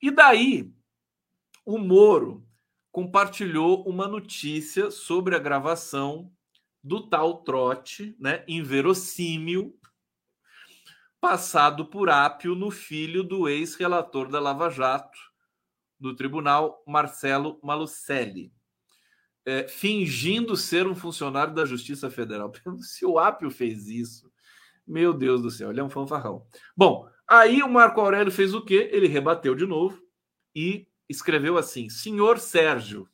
E daí, o Moro compartilhou uma notícia sobre a gravação do tal trote, né, inverossímil, passado por Ápio no filho do ex-relator da Lava Jato do tribunal, Marcelo Malucelli, é, fingindo ser um funcionário da Justiça Federal. Se o Ápio fez isso, meu Deus do céu, ele é um fanfarrão. Bom, aí o Marco Aurélio fez o quê? Ele rebateu de novo e escreveu assim: Senhor Sérgio,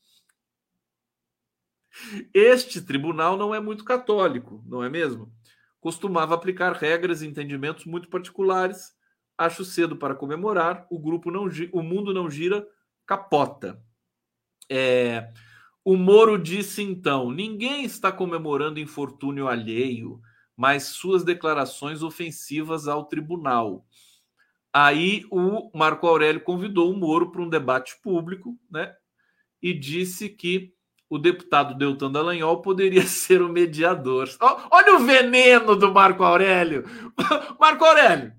este tribunal não é muito católico, não é mesmo? Costumava aplicar regras e entendimentos muito particulares. Acho cedo para comemorar. O grupo não, o mundo não gira, capota. É, o Moro disse então: ninguém está comemorando infortúnio alheio, mas suas declarações ofensivas ao tribunal. Aí o Marco Aurélio convidou o Moro para um debate público, né? E disse que o deputado Deltan Dallagnol poderia ser o mediador. Olha o veneno do Marco Aurélio. Marco Aurélio,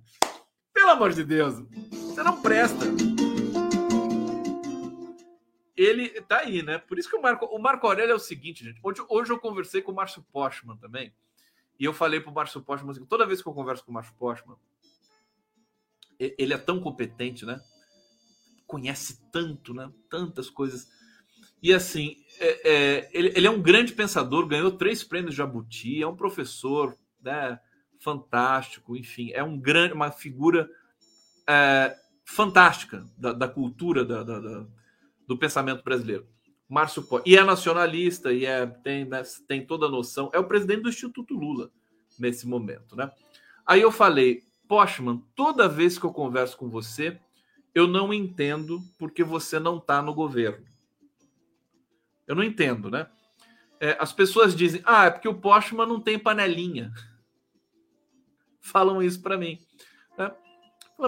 pelo amor de Deus, você não presta. Ele tá aí, né? Por isso que o Marco, o Marco Aurélio é o seguinte, gente. Hoje, hoje eu conversei com o Márcio Postman também. E eu falei para o Márcio Postman assim, toda vez que eu converso com o Márcio Postman, ele é tão competente, né? Conhece tanto, né? Tantas coisas. E assim, é, é, ele, ele, é um grande pensador, ganhou três prêmios Jabuti, é um professor né, fantástico, enfim, é um grande, uma figura é, fantástica da, da cultura da, da, da, do pensamento brasileiro. Márcio Pó. E é nacionalista, e é, tem, né, tem toda a noção. É o presidente do Instituto Lula nesse momento. Né? Aí eu falei, Postman, toda vez que eu converso com você, eu não entendo porque você não está no governo. Eu não entendo, né? É, as pessoas dizem, ah, é porque o Postman não tem panelinha. Falam isso para mim. Né?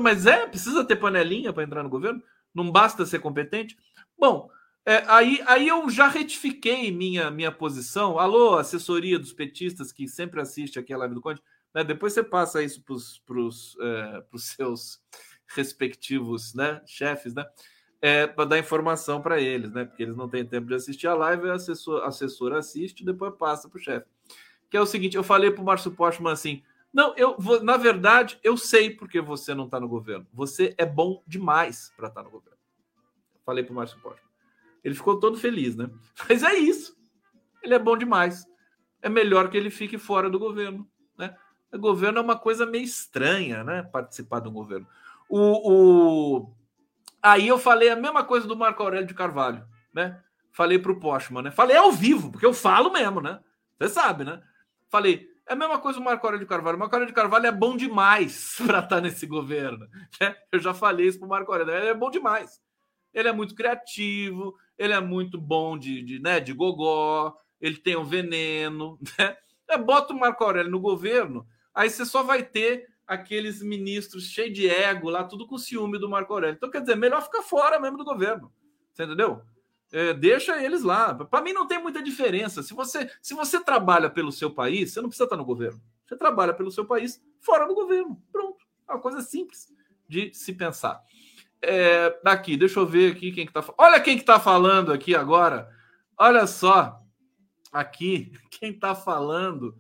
Mas é, precisa ter panelinha para entrar no governo? Não basta ser competente? Bom, é, aí, aí eu já retifiquei minha, minha posição. Alô, assessoria dos petistas que sempre assiste aqui a live do Conde. Né? Depois você passa isso para os é, seus respectivos né, chefes, né? é, para dar informação para eles, né? Porque eles não têm tempo de assistir a live, a assessor, assessor assiste e depois passa para o chefe. Que é o seguinte: eu falei para o Márcio Postman assim. Não, eu vou, na verdade, eu sei porque você não está no governo. Você é bom demais para estar tá no governo. Falei para o Márcio Postman. Ele ficou todo feliz, né? Mas é isso. Ele é bom demais. É melhor que ele fique fora do governo, né? O governo é uma coisa meio estranha, né? Participar do governo. O, o, Aí eu falei a mesma coisa do Marco Aurélio de Carvalho, né? Falei para o Postman, né? Falei ao vivo, porque eu falo mesmo, né? Você sabe, né? Falei, é a mesma coisa do Marco Aurélio de Carvalho. O Marco Aurélio de Carvalho é bom demais para estar tá nesse governo. Né? Eu já falei isso para o Marco Aurélio. Ele é bom demais. Ele é muito criativo, ele é muito bom de, de, né, de gogó, ele tem um veneno. Né? É, bota o Marco Aurélio no governo, aí você só vai ter aqueles ministros cheios de ego lá, tudo com ciúme do Marco Aurélio. Então, quer dizer, melhor ficar fora mesmo do governo. Você entendeu? É, deixa eles lá. Para mim não tem muita diferença. Se você, se você trabalha pelo seu país, você não precisa estar no governo. Você trabalha pelo seu país fora do governo. Pronto. É uma coisa simples de se pensar. É, daqui, deixa eu ver aqui quem que tá Olha quem que tá falando aqui agora. Olha só. Aqui, quem tá falando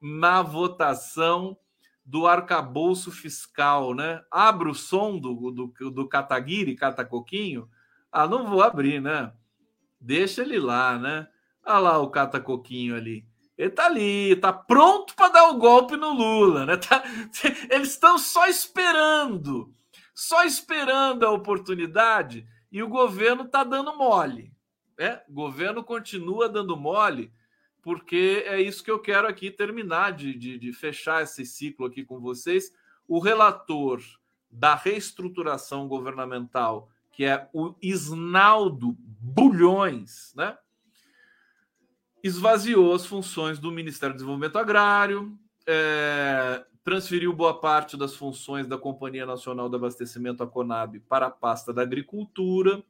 na votação do arcabouço fiscal, né? Abre o som do, do, do Kataguiri, Catacoquinho. Ah, não vou abrir, né? Deixa ele lá, né? Olha lá o Catacoquinho ali. Ele tá ali, tá pronto para dar o golpe no Lula, né? Tá, eles estão só esperando, só esperando a oportunidade e o governo tá dando mole, né? O governo continua dando mole porque é isso que eu quero aqui terminar de, de, de fechar esse ciclo aqui com vocês. O relator da reestruturação governamental, que é o Isnaldo Bulhões, né? esvaziou as funções do Ministério do Desenvolvimento Agrário, é, transferiu boa parte das funções da Companhia Nacional de Abastecimento, a Conab, para a pasta da Agricultura,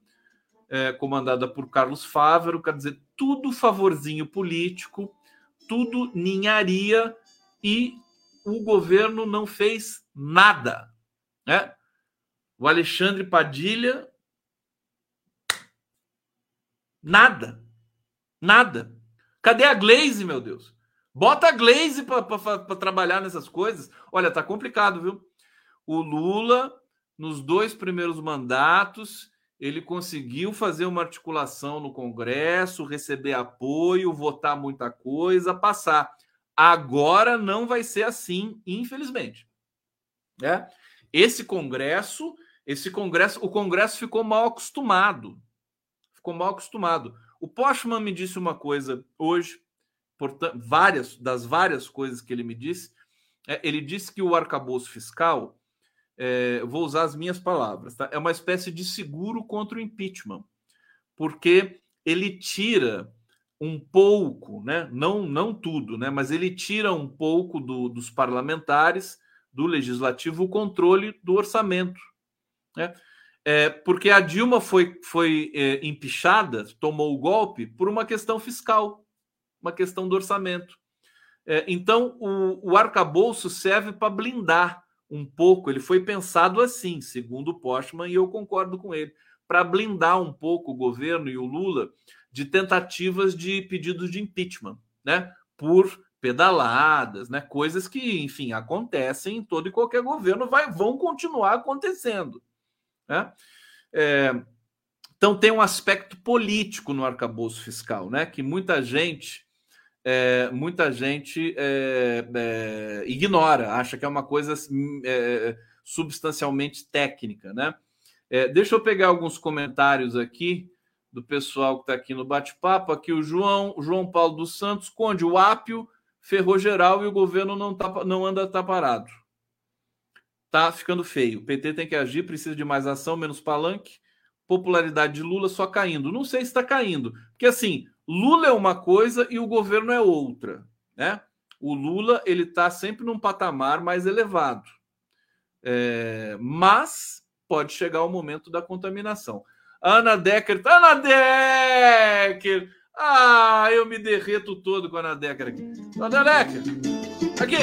é, comandada por Carlos Fávero, quer dizer, tudo favorzinho político, tudo ninharia e o governo não fez nada. Né? O Alexandre Padilha, nada, nada. Cadê a Glaze, meu Deus? Bota a Glaze para trabalhar nessas coisas. Olha, tá complicado, viu? O Lula, nos dois primeiros mandatos, ele conseguiu fazer uma articulação no Congresso, receber apoio, votar muita coisa, passar. Agora não vai ser assim, infelizmente. É? Esse Congresso, esse Congresso, o Congresso ficou mal acostumado. Ficou mal acostumado. O Postman me disse uma coisa hoje, portanto, várias das várias coisas que ele me disse. É, ele disse que o arcabouço fiscal é, vou usar as minhas palavras, tá? é uma espécie de seguro contra o impeachment, porque ele tira um pouco, né? não, não tudo, né? mas ele tira um pouco do, dos parlamentares, do legislativo, o controle do orçamento. Né? É, porque a Dilma foi, foi é, empichada, tomou o golpe por uma questão fiscal, uma questão do orçamento. É, então, o, o arcabouço serve para blindar um pouco, ele foi pensado assim, segundo o Postman, e eu concordo com ele, para blindar um pouco o governo e o Lula de tentativas de pedidos de impeachment, né? Por pedaladas, né? Coisas que, enfim, acontecem em todo e qualquer governo, vai, vão continuar acontecendo, né? É, então tem um aspecto político no arcabouço fiscal, né? Que muita gente é, muita gente é, é, ignora, acha que é uma coisa é, substancialmente técnica, né? É, deixa eu pegar alguns comentários aqui do pessoal que está aqui no bate-papo. Aqui o João, João Paulo dos Santos, Conde, o ápio ferrou geral e o governo não, tá, não anda tá parado. Tá ficando feio. O PT tem que agir, precisa de mais ação, menos palanque. Popularidade de Lula só caindo. Não sei se está caindo, porque assim Lula é uma coisa e o governo é outra, né? O Lula ele está sempre num patamar mais elevado, é, mas pode chegar o momento da contaminação. Ana Decker, Ana Decker, ah, eu me derreto todo com a Ana Decker aqui. Ana Decker, aqui,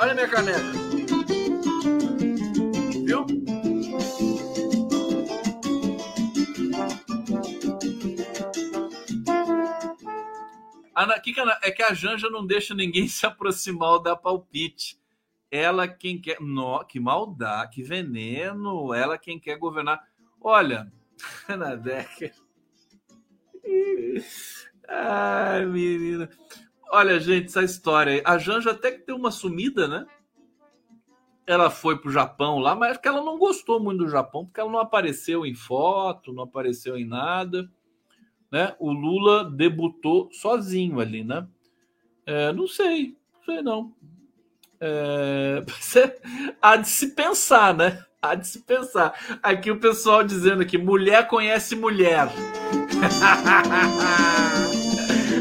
olha minha caneca. Ana, que que Ana, é que a Janja não deixa ninguém se aproximar da palpite. Ela quem quer. No, que maldade, que veneno. Ela quem quer governar. Olha, Ana Decker. Ai, menina. Olha, gente, essa história aí. A Janja até que tem uma sumida, né? Ela foi pro Japão lá, mas acho que ela não gostou muito do Japão, porque ela não apareceu em foto, não apareceu em nada né? O Lula debutou sozinho ali, né? É, não sei, não sei não. É, há de se pensar, né? Há de se pensar. Aqui o pessoal dizendo que mulher conhece mulher.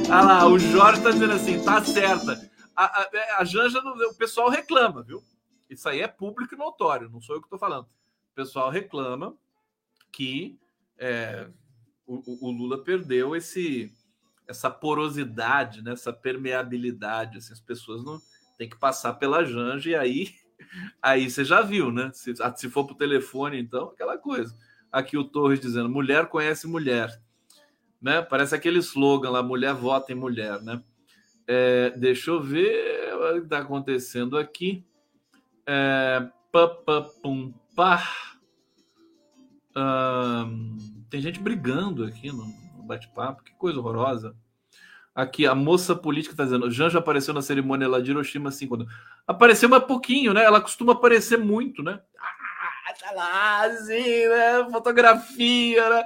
Olha lá, o Jorge tá dizendo assim, tá certa. A, a, a Janja, o pessoal reclama, viu? Isso aí é público e notório, não sou eu que estou falando. O pessoal reclama que é, o, o, Lula perdeu esse essa porosidade, né? essa permeabilidade. Assim, as pessoas não têm que passar pela Janja e aí, aí você já viu, né? Se, ah, se for para o telefone, então, aquela coisa. Aqui o Torres dizendo: mulher conhece mulher. Né? Parece aquele slogan lá: mulher vota em mulher. Né? É, deixa eu ver. o que está acontecendo aqui? É, pum, pá. Tem gente brigando aqui no, bate-papo, que coisa horrorosa. Aqui, a moça política está dizendo: Janja apareceu na cerimônia lá de Hiroshima assim, quando. Apareceu mas pouquinho, né? Ela costuma aparecer muito, né? Ah, tá lá, assim, né? Fotografia, né?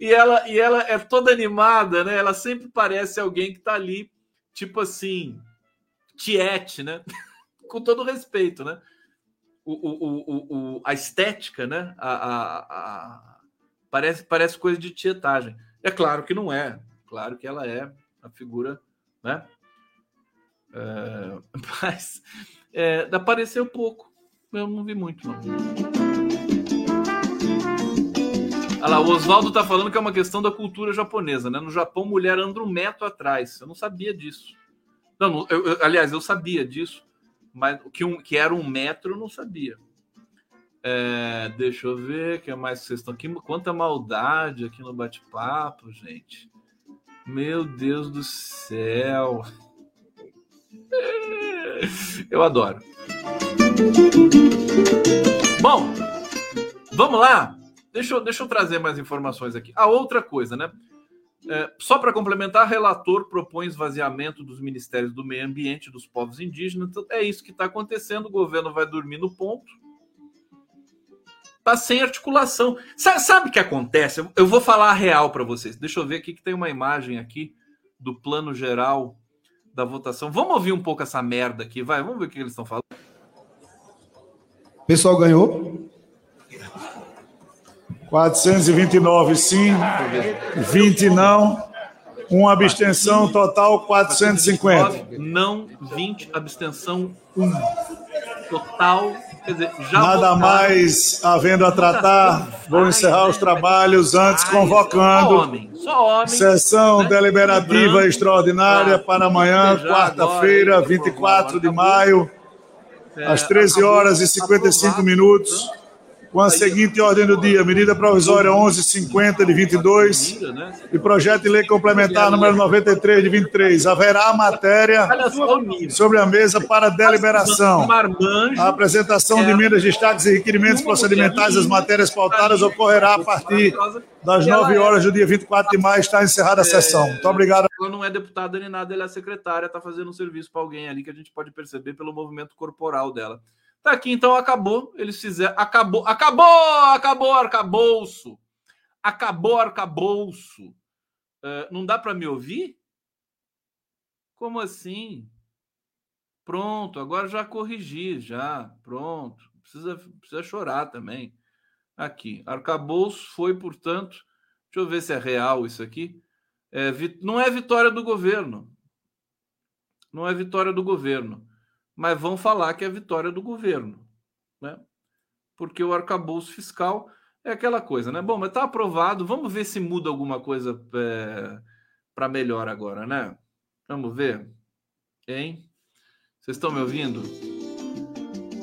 E ela, e ela é toda animada, né? Ela sempre parece alguém que tá ali, tipo assim, tiete, né? Com todo respeito, né? O, o, o, o, a estética, né? A, a, parece, parece coisa de tietagem. É claro que não é. Claro que ela é a figura, né? É, mas é, apareceu pouco. Eu não vi muito, não. Olha lá, o Oswaldo tá falando que é uma questão da cultura japonesa, né? No Japão, mulher anda um metro atrás. Eu não sabia disso. Não, eu, eu, aliás, eu sabia disso, mas que, um, que era um metro eu não sabia. É, deixa eu ver o que mais vocês estão aqui. Quanta maldade aqui no bate-papo, gente. Meu Deus do céu. Eu adoro. Bom, vamos lá. Deixa eu, deixa eu trazer mais informações aqui. A outra coisa, né? É, só para complementar, relator propõe esvaziamento dos ministérios do meio ambiente dos povos indígenas. Então, é isso que está acontecendo. O governo vai dormir no ponto. Está sem articulação. Sabe, sabe o que acontece? Eu vou falar a real para vocês. Deixa eu ver aqui que tem uma imagem aqui do plano geral da votação. Vamos ouvir um pouco essa merda aqui, vai. Vamos ver o que eles estão falando. Pessoal ganhou? 429 sim, 20 não, uma abstenção, total 450. Não, 20, abstenção 1. Total, quer dizer, já Nada votaram. mais havendo a tratar, vou encerrar os trabalhos antes convocando. Só homem, só homem. Sessão né? deliberativa extraordinária para amanhã, quarta-feira, 24 de maio, às 13 horas e 55 minutos com a seguinte ordem do dia: medida provisória 1150 de 22 e projeto de lei complementar número 93 de 23. Haverá matéria sobre a mesa para deliberação. A apresentação de emendas, destaques e requerimentos procedimentais das matérias pautadas ocorrerá a partir das 9 horas do dia 24 de maio. Está encerrada a sessão. Muito obrigado. Ela não é deputada nem nada, ela é secretária, está fazendo um serviço para alguém ali que a gente pode perceber pelo movimento corporal dela. Tá aqui, então acabou. Eles fizeram. Acabou, acabou, acabou arcabouço. Acabou arcabouço. Uh, não dá para me ouvir? Como assim? Pronto, agora já corrigi, já. Pronto. Precisa, precisa chorar também. Aqui. Arcabouço foi, portanto. Deixa eu ver se é real isso aqui. É, não é vitória do governo. Não é vitória do governo mas vão falar que é vitória do governo, né? Porque o arcabouço fiscal é aquela coisa, né? Bom, mas está aprovado, vamos ver se muda alguma coisa é, para melhor agora, né? Vamos ver, hein? Vocês estão me ouvindo?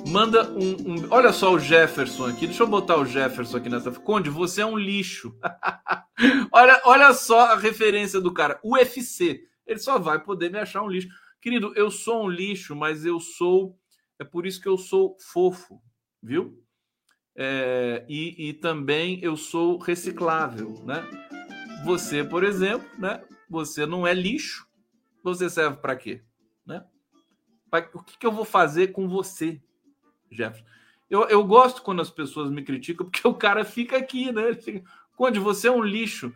Manda um, um, Olha só o Jefferson aqui. Deixa eu botar o Jefferson aqui nessa. Conde, você é um lixo. olha, olha só a referência do cara. UFC. Ele só vai poder me achar um lixo. Querido, eu sou um lixo, mas eu sou. É por isso que eu sou fofo, viu? É, e, e também eu sou reciclável, né? Você, por exemplo, né? Você não é lixo. Você serve para quê? Né? O que, que eu vou fazer com você, Jefferson? Eu, eu gosto quando as pessoas me criticam, porque o cara fica aqui, né? Ele fica, Conde, você é um lixo.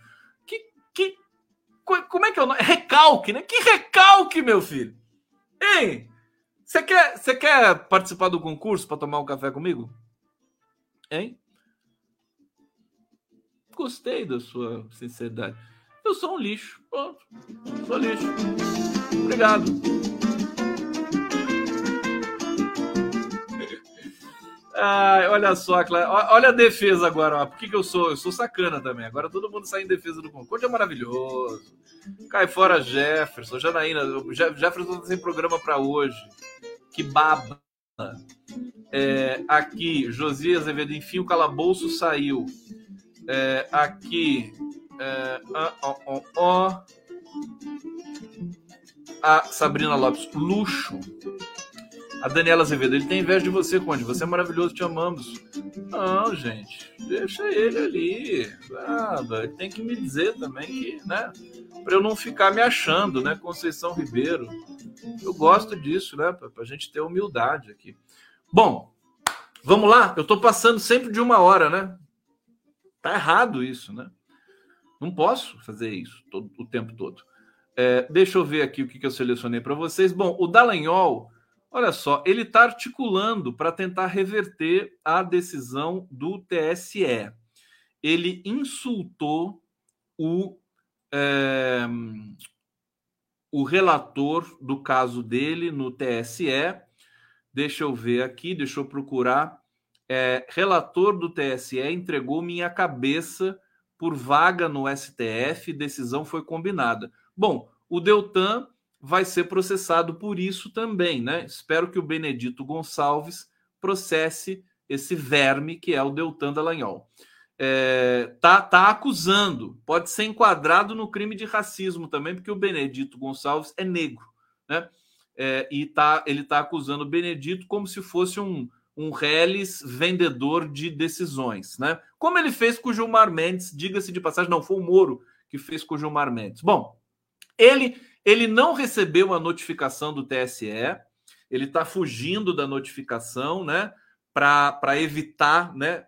Como é que é o nome? Recalque, né? Que recalque, meu filho? Hein? Você quer, você quer participar do concurso para tomar um café comigo? Hein? Gostei da sua sinceridade. Eu sou um lixo. Pronto. Sou lixo. Obrigado. Ai, olha só, olha a defesa agora. Ó. Por que, que eu sou? Eu sou sacana também. Agora todo mundo sai em defesa do Concorde, é maravilhoso. Cai fora Jefferson, Janaína. Jefferson tá sem programa para hoje. Que baba. É, aqui, Josias Azevedo, enfim, o calabouço saiu. É, aqui, é, ó, ó, ó, a Sabrina Lopes, luxo. A Daniela Azevedo, ele tem inveja de você, Conde. Você é maravilhoso, te amamos. Não, gente, deixa ele ali. Ah, ele tem que me dizer também que, né? Para eu não ficar me achando, né? Conceição Ribeiro. Eu gosto disso, né? Para a gente ter humildade aqui. Bom, vamos lá. Eu estou passando sempre de uma hora, né? Tá errado isso, né? Não posso fazer isso todo, o tempo todo. É, deixa eu ver aqui o que, que eu selecionei para vocês. Bom, o Dallagnol Olha só, ele está articulando para tentar reverter a decisão do TSE. Ele insultou o, é, o relator do caso dele no TSE. Deixa eu ver aqui, deixa eu procurar. É, relator do TSE entregou minha cabeça por vaga no STF, decisão foi combinada. Bom, o Deltan vai ser processado por isso também, né? Espero que o Benedito Gonçalves processe esse verme que é o Deltan Dallagnol. É, tá, tá acusando, pode ser enquadrado no crime de racismo também, porque o Benedito Gonçalves é negro, né? É, e tá, ele tá acusando o Benedito como se fosse um, um reles vendedor de decisões, né? Como ele fez com o Gilmar Mendes, diga-se de passagem, não, foi o Moro que fez com o Gilmar Mendes. Bom, ele ele não recebeu a notificação do TSE, ele está fugindo da notificação, né? Para evitar, né?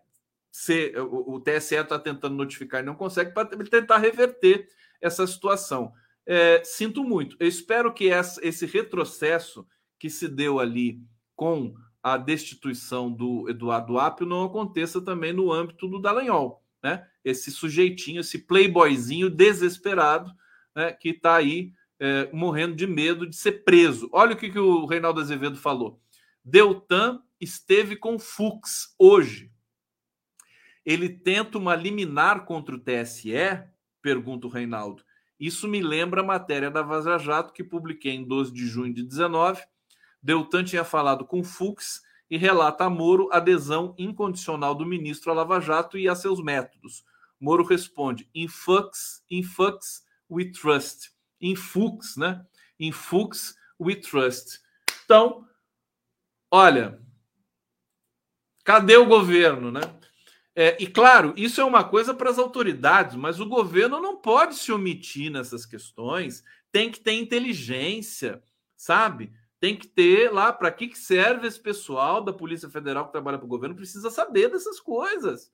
Ser, o, o TSE está tentando notificar e não consegue, para tentar reverter essa situação. É, sinto muito. Eu espero que essa, esse retrocesso que se deu ali com a destituição do Eduardo Apio não aconteça também no âmbito do Dallagnol, né? Esse sujeitinho, esse playboyzinho desesperado, né, que está aí é, morrendo de medo de ser preso. Olha o que, que o Reinaldo Azevedo falou. Deltan esteve com Fux hoje. Ele tenta uma liminar contra o TSE? Pergunta o Reinaldo. Isso me lembra a matéria da Vaza Jato que publiquei em 12 de junho de 19. Deltan tinha falado com Fux e relata a Moro adesão incondicional do ministro a Lava Jato e a seus métodos. Moro responde: in Fux, in Fux we trust em Fux, né? Em Fux We Trust. Então, olha, cadê o governo, né? É, e claro, isso é uma coisa para as autoridades, mas o governo não pode se omitir nessas questões. Tem que ter inteligência, sabe? Tem que ter lá para que serve esse pessoal da Polícia Federal que trabalha para o governo, precisa saber dessas coisas.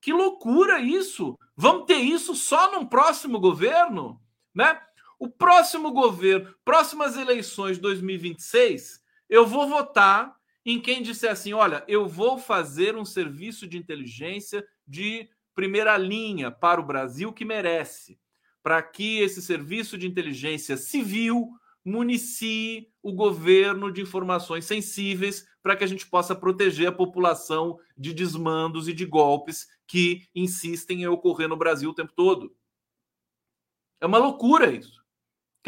Que loucura isso! Vamos ter isso só num próximo governo, né? O próximo governo, próximas eleições de 2026, eu vou votar em quem disser assim: olha, eu vou fazer um serviço de inteligência de primeira linha para o Brasil que merece, para que esse serviço de inteligência civil municie o governo de informações sensíveis para que a gente possa proteger a população de desmandos e de golpes que insistem em ocorrer no Brasil o tempo todo. É uma loucura isso.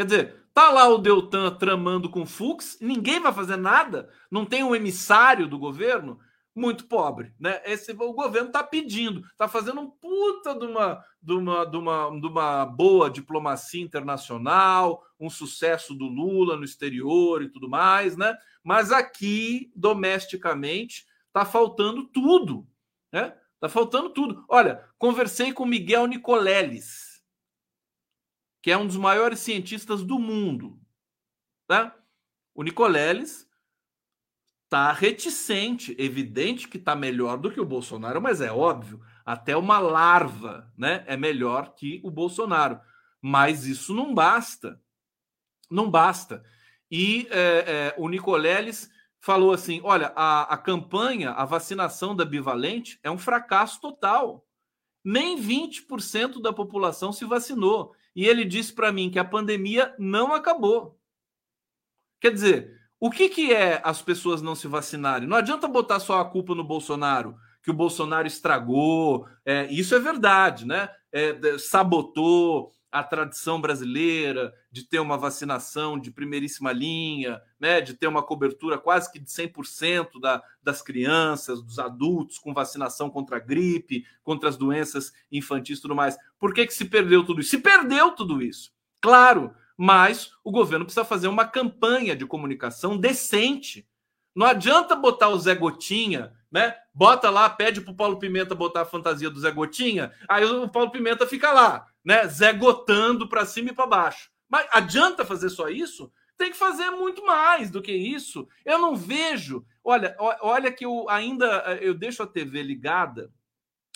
Quer dizer, tá lá o Deltan tramando com o Fux, ninguém vai fazer nada, não tem um emissário do governo, muito pobre, né? Esse o governo está pedindo, está fazendo um puta de uma, de uma, de uma, de uma boa diplomacia internacional, um sucesso do Lula no exterior e tudo mais, né? Mas aqui domesticamente está faltando tudo, né? Tá faltando tudo. Olha, conversei com Miguel Nicoleles, que é um dos maiores cientistas do mundo, tá? O Nicoleles está reticente, evidente que está melhor do que o Bolsonaro, mas é óbvio, até uma larva, né, é melhor que o Bolsonaro. Mas isso não basta, não basta. E é, é, o Nicoleles falou assim: olha, a, a campanha, a vacinação da bivalente é um fracasso total. Nem 20% da população se vacinou e ele disse para mim que a pandemia não acabou. Quer dizer, o que, que é as pessoas não se vacinarem? Não adianta botar só a culpa no Bolsonaro, que o Bolsonaro estragou. É, isso é verdade, né? É, sabotou a tradição brasileira de ter uma vacinação de primeiríssima linha, né, de ter uma cobertura quase que de 100% da, das crianças, dos adultos com vacinação contra a gripe, contra as doenças infantis e tudo mais. Por que, que se perdeu tudo isso? Se perdeu tudo isso, claro, mas o governo precisa fazer uma campanha de comunicação decente Não adianta botar o Zé Gotinha, né? Bota lá, pede pro Paulo Pimenta botar a fantasia do Zé Gotinha, aí o Paulo Pimenta fica lá, né? Zé gotando para cima e para baixo. Mas adianta fazer só isso? Tem que fazer muito mais do que isso. Eu não vejo. Olha, olha que eu ainda eu deixo a TV ligada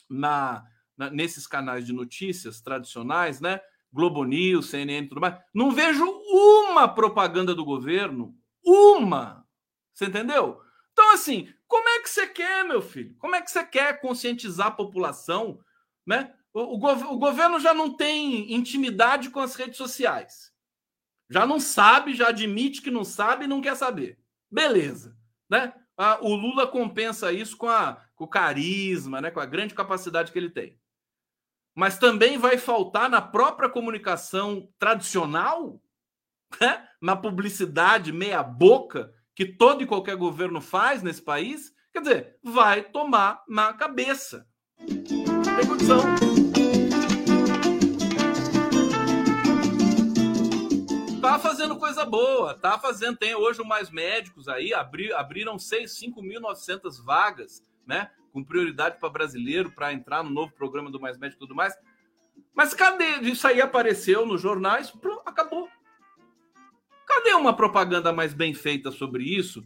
na, na nesses canais de notícias tradicionais, né? Globo News, CNN tudo mais. Não vejo uma propaganda do governo, uma. Você entendeu? Então, assim, como é que você quer, meu filho? Como é que você quer conscientizar a população? Né? O, o, o governo já não tem intimidade com as redes sociais. Já não sabe, já admite que não sabe e não quer saber. Beleza. Né? O Lula compensa isso com, a, com o carisma, né? com a grande capacidade que ele tem. Mas também vai faltar na própria comunicação tradicional, né? na publicidade meia-boca, que todo e qualquer governo faz nesse país, quer dizer, vai tomar na cabeça. Tem condição. Tá fazendo coisa boa, tá fazendo. Tem hoje o Mais Médicos aí, abri, abriram 5.900 vagas, né? Com prioridade para brasileiro, para entrar no novo programa do Mais Médico e tudo mais. Mas cadê? Isso aí apareceu nos jornais, pronto, acabou. Cadê uma propaganda mais bem feita sobre isso?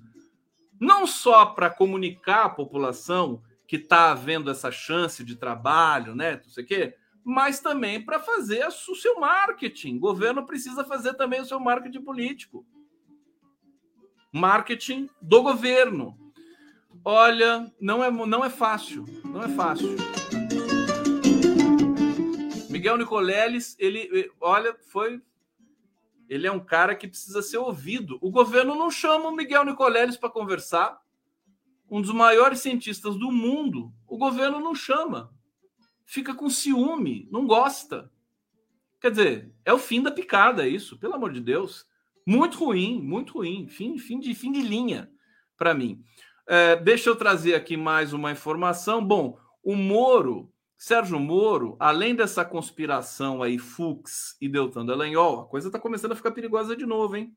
Não só para comunicar à população que está havendo essa chance de trabalho, né? Não sei o quê, mas também para fazer o seu marketing. O governo precisa fazer também o seu marketing político. Marketing do governo. Olha, não é, não é fácil. Não é fácil. Miguel Nicoleles, ele, olha, foi ele é um cara que precisa ser ouvido. O governo não chama o Miguel Nicoleles para conversar. Um dos maiores cientistas do mundo, o governo não chama. Fica com ciúme, não gosta. Quer dizer, é o fim da picada isso, pelo amor de Deus. Muito ruim, muito ruim. Fim, fim, de, fim de linha para mim. É, deixa eu trazer aqui mais uma informação. Bom, o Moro Sérgio Moro, além dessa conspiração aí, Fux e Deltan Dallagnol, a coisa está começando a ficar perigosa de novo, hein?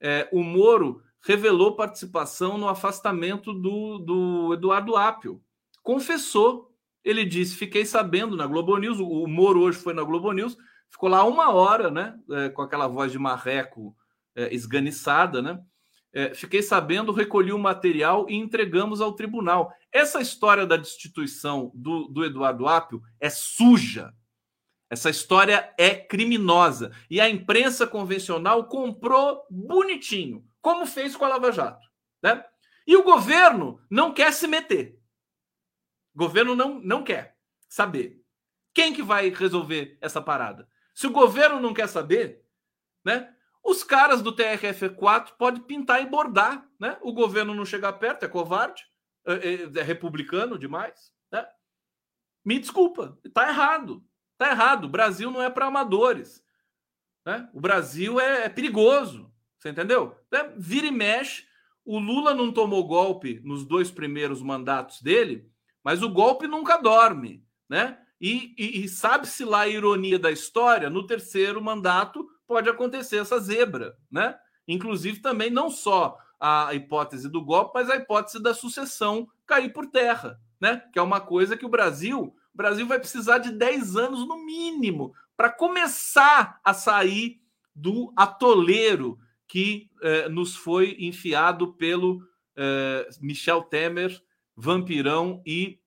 É, o Moro revelou participação no afastamento do, do Eduardo Apio. Confessou. Ele disse: fiquei sabendo na Globo News. O Moro hoje foi na Globo News, ficou lá uma hora, né? É, com aquela voz de marreco é, esganiçada, né? É, fiquei sabendo, recolhi o material e entregamos ao tribunal. Essa história da destituição do, do Eduardo Apio é suja. Essa história é criminosa. E a imprensa convencional comprou bonitinho, como fez com a Lava Jato. Né? E o governo não quer se meter. O governo não, não quer saber. Quem que vai resolver essa parada? Se o governo não quer saber, né? Os caras do TRF4 podem pintar e bordar, né? O governo não chega perto, é covarde, é, é, é republicano demais, né? Me desculpa, tá errado. Tá errado. O Brasil não é para amadores. Né? O Brasil é, é perigoso. Você entendeu? É, vira e mexe. O Lula não tomou golpe nos dois primeiros mandatos dele, mas o golpe nunca dorme, né? E, e, e sabe-se lá a ironia da história, no terceiro mandato pode acontecer essa zebra, né? Inclusive também não só a hipótese do golpe, mas a hipótese da sucessão cair por terra, né? Que é uma coisa que o Brasil, o Brasil vai precisar de 10 anos no mínimo para começar a sair do atoleiro que eh, nos foi enfiado pelo eh, Michel Temer, Vampirão e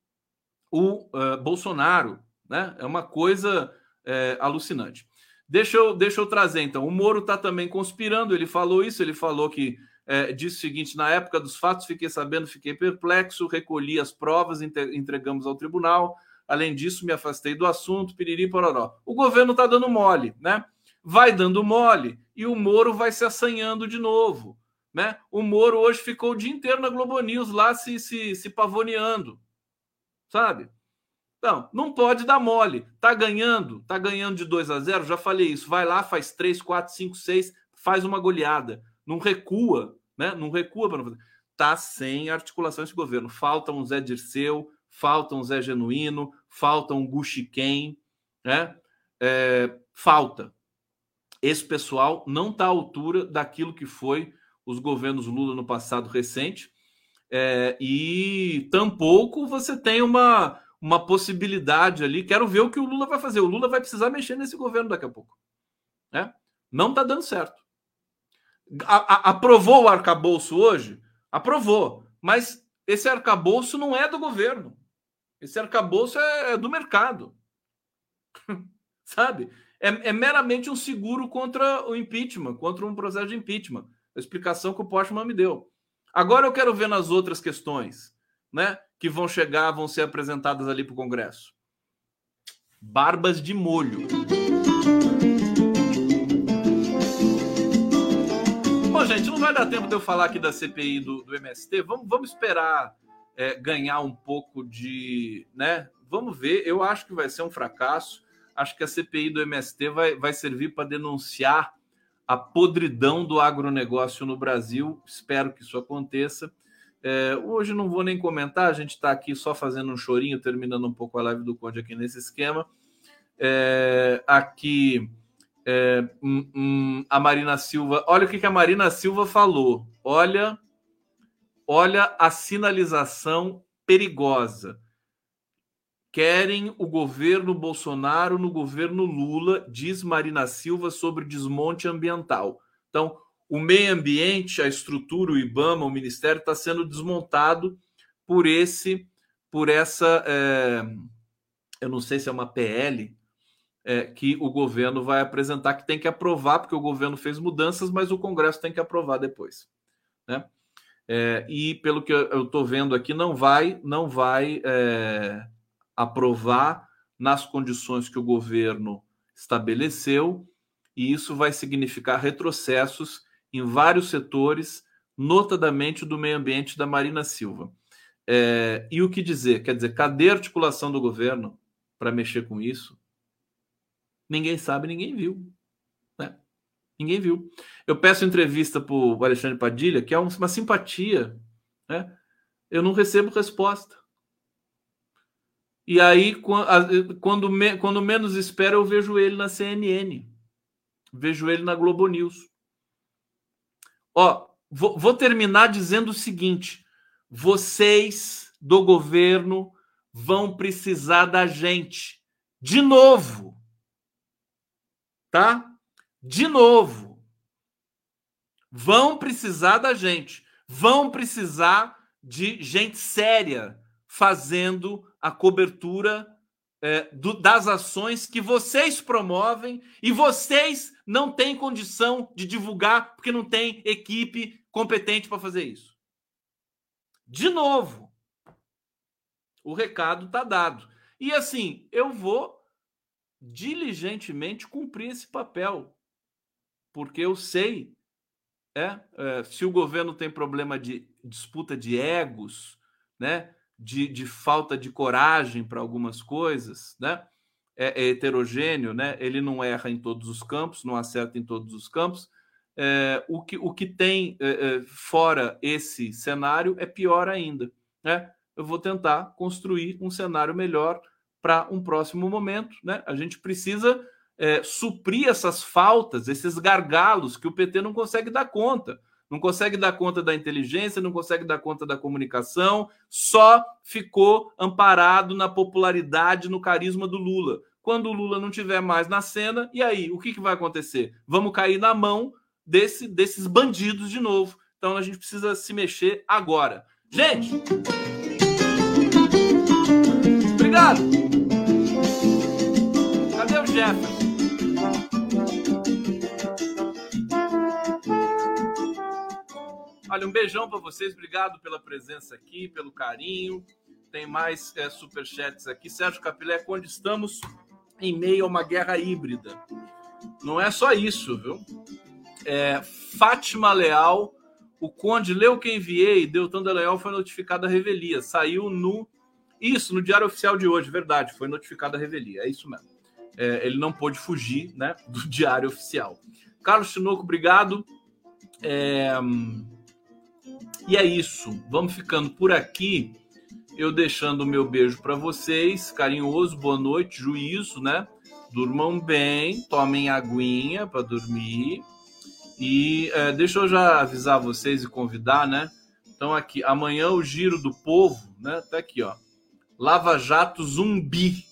o eh, Bolsonaro, né? É uma coisa eh, alucinante. Deixa eu, deixa eu trazer, então. O Moro está também conspirando, ele falou isso, ele falou que é, disse o seguinte: na época dos fatos, fiquei sabendo, fiquei perplexo, recolhi as provas, entregamos ao tribunal. Além disso, me afastei do assunto, piriri pororó. O governo está dando mole, né? Vai dando mole e o Moro vai se assanhando de novo. Né? O Moro hoje ficou o dia inteiro na Globo News lá se, se, se pavoneando, sabe? Não, não pode dar mole. Tá ganhando, tá ganhando de 2 a 0, já falei isso. Vai lá, faz 3, 4, 5, 6, faz uma goleada. Não recua, né? Não recua para não fazer. Tá sem articulação esse governo. Falta um Zé Dirceu, falta um Zé Genuíno, falta um Guxiquem, né? É, falta. Esse pessoal não está à altura daquilo que foi os governos Lula no passado recente. É, e tampouco você tem uma, uma possibilidade ali. Quero ver o que o Lula vai fazer. O Lula vai precisar mexer nesse governo daqui a pouco. Né? Não está dando certo. A, a, aprovou o arcabouço hoje? Aprovou. Mas esse arcabouço não é do governo. Esse arcabouço é, é do mercado. Sabe? É, é, meramente um seguro contra o impeachment, contra um processo de impeachment. A explicação que o Postman me deu. Agora eu quero ver nas outras questões, né? Que vão chegar, vão ser apresentadas ali para o Congresso. Barbas de molho. Bom, gente, não vai dar tempo de eu falar aqui da CPI do, do MST. Vamos, vamos esperar é, ganhar um pouco de. né? Vamos ver. Eu acho que vai ser um fracasso. Acho que a CPI do MST vai, vai servir para denunciar a podridão do agronegócio no Brasil. Espero que isso aconteça. É, hoje não vou nem comentar, a gente está aqui só fazendo um chorinho, terminando um pouco a live do Conde aqui nesse esquema. É, aqui é, hum, hum, a Marina Silva, olha o que, que a Marina Silva falou. Olha, olha a sinalização perigosa querem o governo Bolsonaro no governo Lula, diz Marina Silva sobre desmonte ambiental. Então, o meio ambiente, a estrutura, o IBAMA, o Ministério está sendo desmontado por esse, por essa, é, eu não sei se é uma PL, é, que o governo vai apresentar, que tem que aprovar, porque o governo fez mudanças, mas o Congresso tem que aprovar depois. Né? É, e pelo que eu estou vendo aqui, não vai, não vai é, aprovar nas condições que o governo estabeleceu, e isso vai significar retrocessos em vários setores, notadamente do meio ambiente da Marina Silva. É, e o que dizer? Quer dizer, cadê a articulação do governo para mexer com isso? Ninguém sabe, ninguém viu. Né? Ninguém viu. Eu peço entrevista para o Alexandre Padilha, que é uma simpatia. Né? Eu não recebo resposta. E aí, quando, quando menos espera, eu vejo ele na CNN. Vejo ele na Globo News. Ó, vou, vou terminar dizendo o seguinte: vocês do governo vão precisar da gente. De novo. Tá? De novo. Vão precisar da gente. Vão precisar de gente séria fazendo a cobertura é, do, das ações que vocês promovem e vocês não têm condição de divulgar porque não tem equipe competente para fazer isso. De novo, o recado está dado. E assim, eu vou diligentemente cumprir esse papel, porque eu sei é, é, se o governo tem problema de disputa de egos, né? De, de falta de coragem para algumas coisas, né? É, é, heterogêneo, né? Ele não erra em todos os campos, não acerta em todos os campos. É, o, que, o que tem é, é fora esse cenário é pior ainda, né? Eu vou tentar construir um cenário melhor para um próximo momento, né? A gente precisa é, suprir essas faltas, esses gargalos que o PT não consegue dar conta não consegue dar conta da inteligência, não consegue dar conta da comunicação, só ficou amparado na popularidade, no carisma do Lula. Quando o Lula não tiver mais na cena, e aí, o que, que vai acontecer? Vamos cair na mão desse, desses bandidos de novo. Então a gente precisa se mexer agora. Gente! Obrigado! Olha, um beijão para vocês, obrigado pela presença aqui, pelo carinho. Tem mais é, superchats aqui. Sérgio Capilé, quando estamos em meio a uma guerra híbrida. Não é só isso, viu? É, Fátima Leal, o Conde leu que enviei, Deltan Leal foi notificado a revelia. Saiu no. Isso, no Diário Oficial de hoje, verdade, foi notificado a revelia, é isso mesmo. É, ele não pôde fugir né, do Diário Oficial. Carlos Tinoco, obrigado. É, e é isso. Vamos ficando por aqui. Eu deixando o meu beijo para vocês, carinhoso, boa noite, juízo, né? Durmam bem, tomem aguinha para dormir. E é, deixa eu já avisar vocês e convidar, né? Então aqui, amanhã o giro do povo, né? Tá aqui, ó. Lava Jato Zumbi.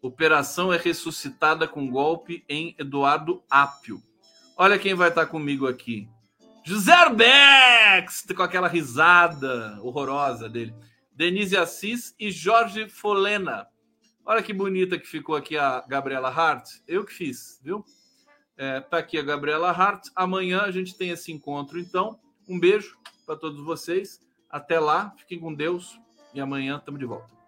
Operação é ressuscitada com golpe em Eduardo Apio. Olha quem vai estar comigo aqui. José Arbex, com aquela risada horrorosa dele. Denise Assis e Jorge Folena. Olha que bonita que ficou aqui a Gabriela Hart. Eu que fiz, viu? É, tá aqui a Gabriela Hart. Amanhã a gente tem esse encontro, então. Um beijo para todos vocês. Até lá, fiquem com Deus e amanhã estamos de volta.